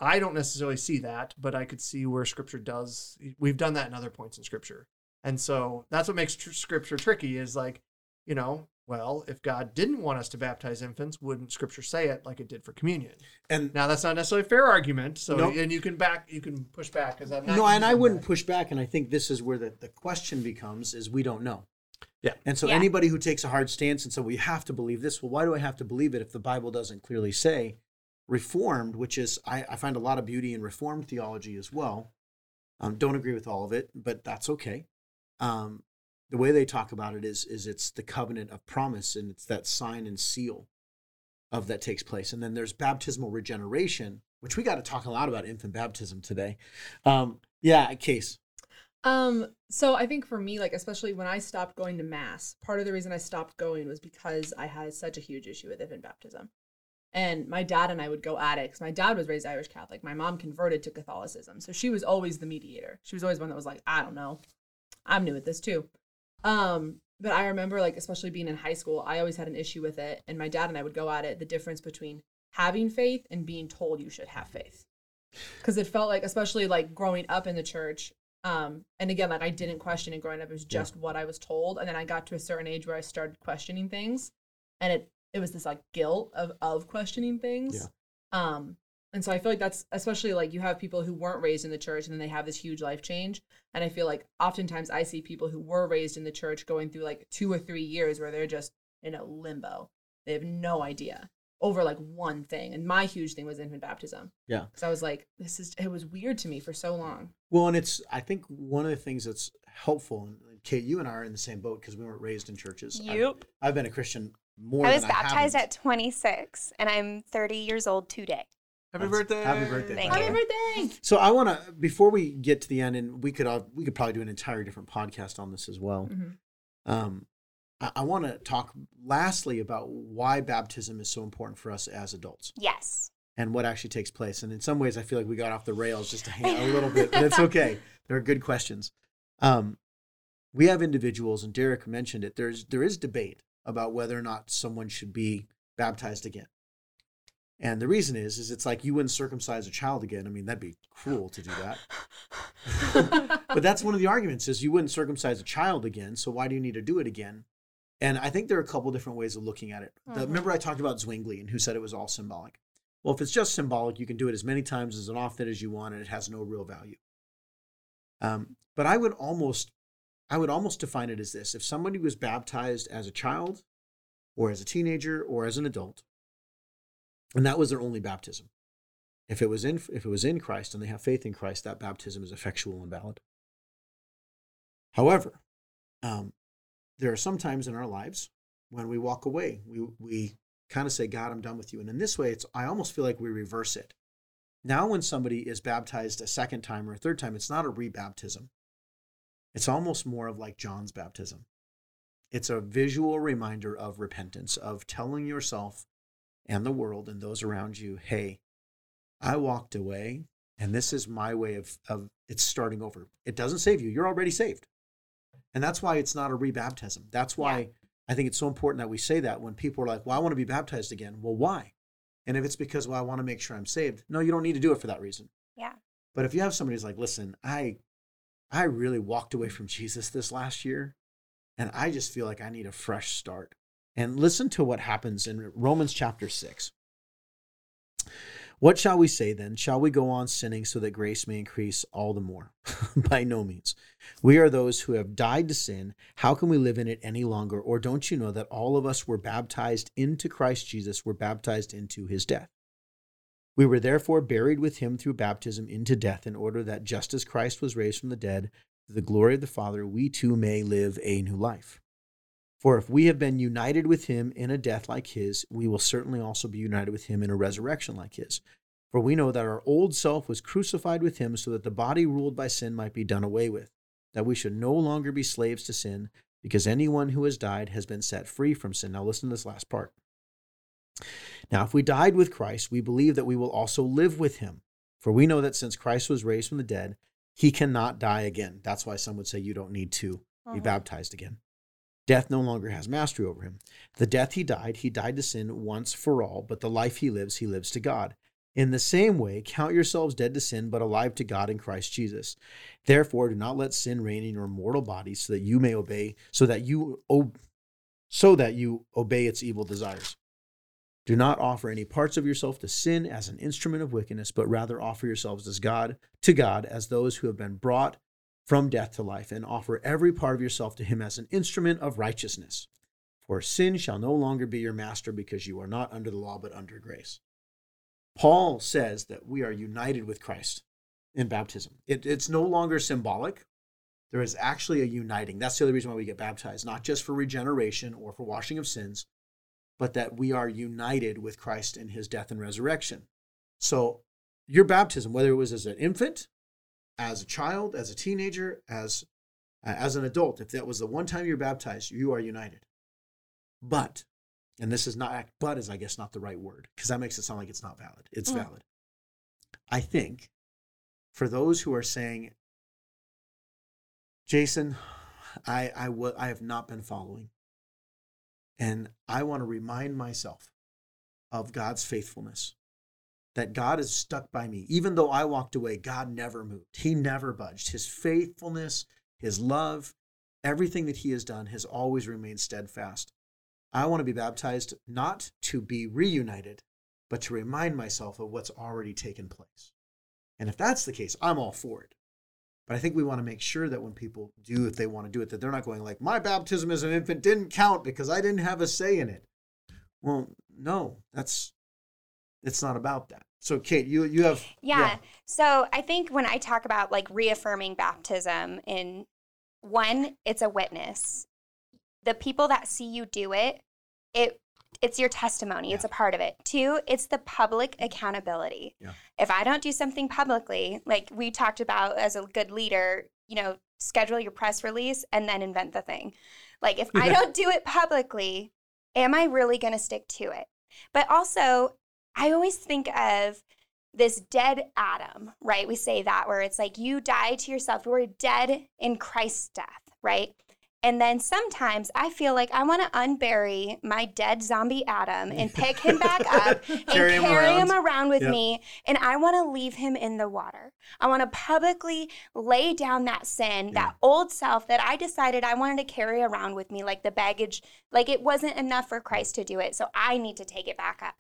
I don't necessarily see that, but I could see where scripture does. We've done that in other points in scripture. And so that's what makes tr- scripture tricky is like, you know, well, if God didn't want us to baptize infants, wouldn't scripture say it like it did for communion? And Now that's not necessarily a fair argument. So Nope. and you can back you can push back because I'm not no, and I wouldn't that. push back. And I think this is where the, the question becomes is we don't know. Yeah. And so Yeah. anybody who takes a hard stance and says, we have to believe this. Well, why do I have to believe it if the Bible doesn't clearly say reformed, which is, I, I find a lot of beauty in reformed theology as well. Um, don't agree with all of it, but that's okay. Um, the way they talk about it is, is it's the covenant of promise and it's that sign and seal of that takes place. And then there's baptismal regeneration, which we got to talk a lot about infant baptism today. Um, yeah, case. Um, so I think for me, like especially when I stopped going to mass, part of the reason I stopped going was because I had such a huge issue with infant baptism. And my dad and I would go at it because my dad was raised Irish Catholic. My mom converted to Catholicism. So she was always the mediator. She was always one that was like, I don't know. I'm new at this too. Um, but I remember like especially being in high school, I always had an issue with it. And my dad and I would go at it, the difference between having faith and being told you should have faith. Because it felt like, especially like growing up in the church, um, and again, like I didn't question it growing up. It was Yeah. just what I was told. And then I got to a certain age where I started questioning things. And it it was this like guilt of of questioning things. Yeah. Um, and so I feel like that's especially like you have people who weren't raised in the church and then they have this huge life change. And I feel like oftentimes I see people who were raised in the church going through like two or three years where they're just in a limbo. They have no idea over like one thing. And my huge thing was infant baptism. Yeah. Because I was like, this is it was weird to me for so long. Well, and it's I think one of the things that's helpful, and Kate, you and I are in the same boat because we weren't raised in churches. I've- Yep. I've, been a Christian more. I was than baptized I at 26 and I'm 30 years old today. Happy That's- birthday. happy birthday, Thank by you. Happy birthday! So I want to before we get to the end, and we could uh, we could probably do an entire different podcast on this as well. Mhm. Um, I, I want to talk lastly about why baptism is so important for us as adults Yes. and what actually takes place. And in some ways, I feel like we got off the rails just a, hand, a little bit, but it's okay. There are good questions. Um, we have individuals, and Derek mentioned it. There's there is debate about whether or not someone should be baptized again. And the reason is, is it's like you wouldn't circumcise a child again. I mean, that'd be cruel to do that. but that's one of the arguments is you wouldn't circumcise a child again. So why do you need to do it again? And I think there are a couple different ways of looking at it. The, Mhm. Remember, I talked about Zwingli and who said it was all symbolic. Well, if it's just symbolic, you can do it as many times as often as you want, and it has no real value. Um, but I would almost, I would almost define it as this: if somebody was baptized as a child, or as a teenager, or as an adult, and that was their only baptism, if it was in if it was in Christ and they have faith in Christ, that baptism is effectual and valid. However, um, there are some times in our lives when we walk away, we we kind of say, "God, I'm done with you," and in this way, it's I almost feel like we reverse it. Now, when somebody is baptized a second time or a third time, it's not a rebaptism. It's almost more of like John's baptism. It's a visual reminder of repentance, of telling yourself and the world and those around you, hey, I walked away and this is my way of, of it's starting over. It doesn't save you. You're already saved. And that's why it's not a rebaptism. That's why Yeah. I think it's so important that we say that when people are like, well, I want to be baptized again. Well, why? And if it's because, well, I want to make sure I'm saved, no, you don't need to do it for that reason. Yeah. But if you have somebody who's like, listen, I I really walked away from Jesus this last year, and I just feel like I need a fresh start. And listen to what happens in Romans chapter 6. What shall we say then? Shall we go on sinning so that grace may increase all the more? By no means. We are those who have died to sin. How can we live in it any longer? Or don't you know that all of us were baptized into Christ Jesus, were baptized into his death? We were therefore buried with him through baptism into death, in order that just as Christ was raised from the dead, to the glory of the Father, we too may live a new life. For if we have been united with him in a death like his, we will certainly also be united with him in a resurrection like his. For we know that our old self was crucified with him so that the body ruled by sin might be done away with, that we should no longer be slaves to sin, because anyone who has died has been set free from sin. Now, listen to this last part. Now, if we died with Christ, we believe that we will also live with him. For we know that since Christ was raised from the dead, he cannot die again. That's why some would say you don't need to be Mhm. baptized again. Death no longer has mastery over him. The death he died, he died to sin once for all, but the life he lives, he lives to God. In the same way, count yourselves dead to sin, but alive to God in Christ Jesus. Therefore, do not let sin reign in your mortal bodies, so that you may obey, so that you so that you obey its evil desires. Do not offer any parts of yourself to sin as an instrument of wickedness, but rather offer yourselves as God to God as those who have been brought from death to life, and offer every part of yourself to him as an instrument of righteousness. For sin shall no longer be your master because you are not under the law but under grace. Paul says that we are united with Christ in baptism. It, it's no longer symbolic. There is actually a uniting. That's the other reason why we get baptized, not just for regeneration or for washing of sins, but that we are united with Christ in his death and resurrection. So, your baptism, whether it was as an infant, as a child, as a teenager, as as an adult, if that was the one time you're baptized, you are united. But, and this is not, but is I guess not the right word because that makes it sound like it's not valid. It's Mm. valid. I think for those who are saying, Jason, I, I, w- I have not been following. And I want to remind myself of God's faithfulness, that God is stuck by me. Even though I walked away, God never moved. He never budged. His faithfulness, His love, everything that He has done has always remained steadfast. I want to be baptized not to be reunited, but to remind myself of what's already taken place. And if that's the case, I'm all for it. But I think we want to make sure that when people do, if they want to do it, that they're not going like, my baptism as an infant didn't count because I didn't have a say in it. Well, no, that's it's not about that. So Kate, you you have Yeah. So I think when I talk about like reaffirming baptism, in one, it's a witness. The people that see you do it, it it's your testimony. It's a part of it. Two, it's the public mm-hmm. accountability. Yeah. If I don't do something publicly, like we talked about as a good leader, you know, schedule your press release and then invent the thing. Like if I don't do it publicly, am I really going to stick to it? But also, I always think of this dead Adam, right? We say that where it's like you die to yourself. You were dead in Christ's death, right? And then sometimes I feel like I want to unbury my dead zombie Adam and pick him back up and Carry carry, him him, around. around with Yep. me. And I want to leave him in the water. I want to publicly lay down that sin, Yeah. that old self that I decided I wanted to carry around with me, like the baggage, like it wasn't enough for Christ to do it. So I need to take it back up.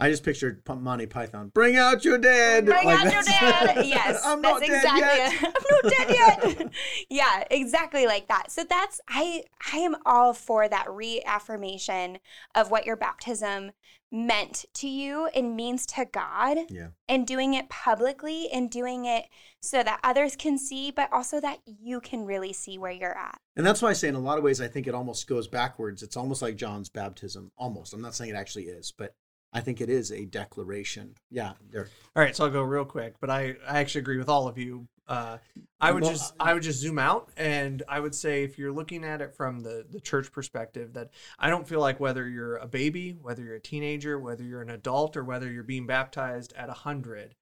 I just pictured Monty Python. Bring out your dead. Bring Like out your dad. Yes, I'm that's not dead exactly. yet. it. I'm not dead yet. yeah, exactly like that. So that's I. I am all for that reaffirmation of what your baptism meant to you and means to God, Yeah. and doing it publicly and doing it so that others can see, but also that you can really see where you're at. And that's why I say, in a lot of ways, I think it almost goes backwards. It's almost like John's baptism. Almost. I'm not saying it actually is, but I think it is a declaration. Yeah. There. All right, so I'll go real quick, but I, I actually agree with all of you. Uh, I would Well, just I would just zoom out, and I would say if you're looking at it from the the church perspective, that I don't feel like whether you're a baby, whether you're a teenager, whether you're an adult, or whether you're being baptized at a hundred,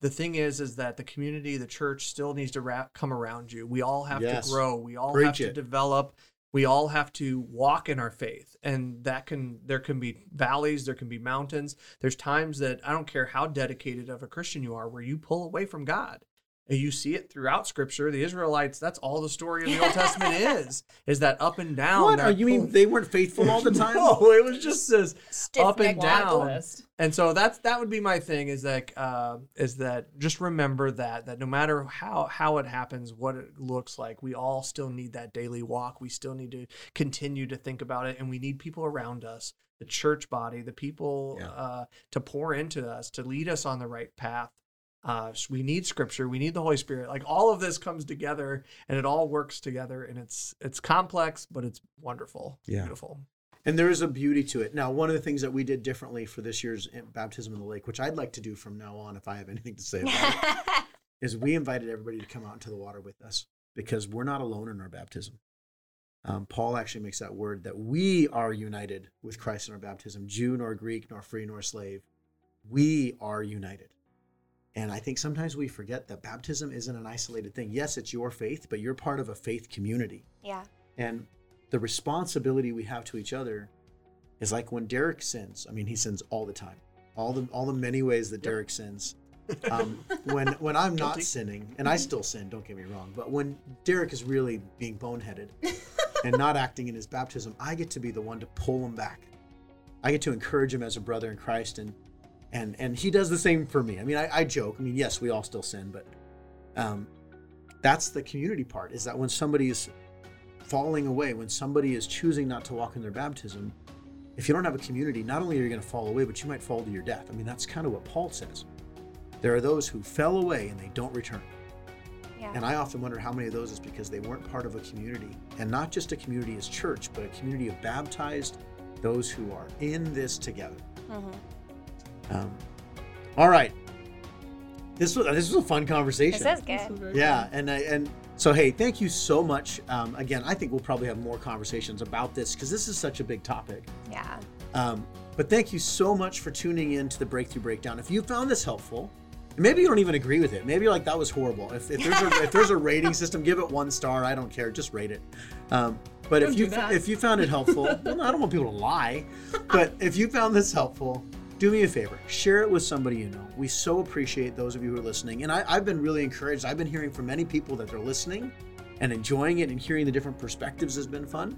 the thing is is that the community, the church, still needs to wrap, come around you. We all have Yes. to grow. We all Preach have to develop. We all have to walk in our faith, and that can there can be valleys, there can be mountains. There's times that I don't care how dedicated of a Christian you are, where you pull away from God. And you see it throughout Scripture. The Israelites, that's all the story in the Old Testament is, is that up and down. what? that Are you mean they weren't faithful all the time? no, it was just this Stiff up and neck on the down. And so that's that would be my thing is like uh, is that just remember that that no matter how how it happens, what it looks like, we all still need that daily walk. We still need to continue to think about it, and we need people around us, the church body, the people Yeah. uh, to pour into us, to lead us on the right path. Uh, we need scripture. We need the Holy Spirit. Like all of this comes together, and it all works together, and it's it's complex, but it's wonderful, Yeah. beautiful. And there is a beauty to it. Now, one of the things that we did differently for this year's baptism in the lake, which I'd like to do from now on, if I have anything to say about it, is we invited everybody to come out into the water with us because we're not alone in our baptism. Um, Paul actually makes that word that we are united with Christ in our baptism, Jew nor Greek, nor free nor slave. We are united. And I think sometimes we forget that baptism isn't an isolated thing. Yes, it's your faith, but you're part of a faith community. yeah. And the responsibility we have to each other is like when Derek sins. I mean, he sins all the time. All the all the many ways that Derek sins. Um, when when I'm not Guilty. sinning, and I still sin, don't get me wrong, but when Derek is really being boneheaded and not acting in his baptism, I get to be the one to pull him back. I get to encourage him as a brother in Christ, and and and he does the same for me. I mean, I, I joke. I mean, yes, we all still sin, but um, that's the community part. Is that when somebody is falling away, when somebody is choosing not to walk in their baptism, if you don't have a community, not only are you going to fall away, but you might fall to your death. I mean, that's kind of what Paul says. There are those who fell away and they don't return. Yeah. And I often wonder how many of those is because they weren't part of a community, and not just a community as church, but a community of baptized those who are in this together. Mhm. Um, all right, this was this was a fun conversation. This is good. Yeah, and I, and so hey, thank you so much. Um, again, I think we'll probably have more conversations about this because this is such a big topic. Yeah. Um, but thank you so much for tuning in to the Breakthrough Breakdown. If you found this helpful, maybe you don't even agree with it. Maybe you're like that was horrible. If, if there's a, if there's a rating system, give it one star. I don't care. Just rate it. Um, but Don't if you that. if you found it helpful, well, I don't want people to lie. But if you found this helpful, do me a favor. Share it with somebody you know. We so appreciate those of you who are listening, and I, I've been really encouraged. I've been hearing from many people that they're listening and enjoying it, and hearing the different perspectives has been fun.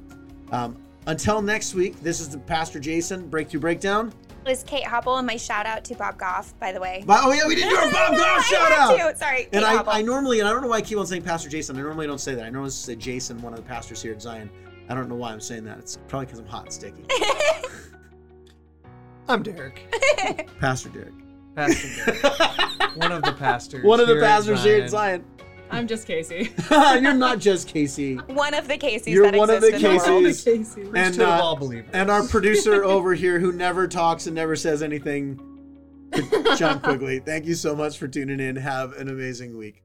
Um, until next week, this is the Pastor Jason Breakthrough Breakdown. It was Kate Hopple and my shout out to Bob Goff, by the way. But, oh yeah, we didn't do our Bob Goff shout out. to. Sorry, Kate And I. I normally, and I don't know why I keep on saying Pastor Jason. I normally don't say that. I normally say Jason, one of the pastors here at Zion. I don't know why I'm saying that. It's probably because I'm hot and sticky. I'm Derek, Pastor Derek. Pastor Derek, one of the pastors. One of the here at pastors here at Zion. Zion. I'm just Casey. You're not just Casey. one of the Caseys You're that one of the exist in the world. Caseys. Casey. And, Priesthood of uh, all believers. And our producer over here who never talks and never says anything, John Quigley. Thank you so much for tuning in. Have an amazing week.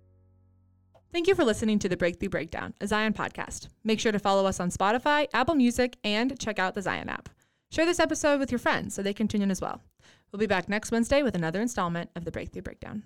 Thank you for listening to the Breakthrough Breakdown, a Zion podcast. Make sure to follow us on Spotify, Apple Music, and check out the Zion app. Share this episode with your friends so they can tune in as well. We'll be back next Wednesday with another installment of the Breakthrough Breakdown.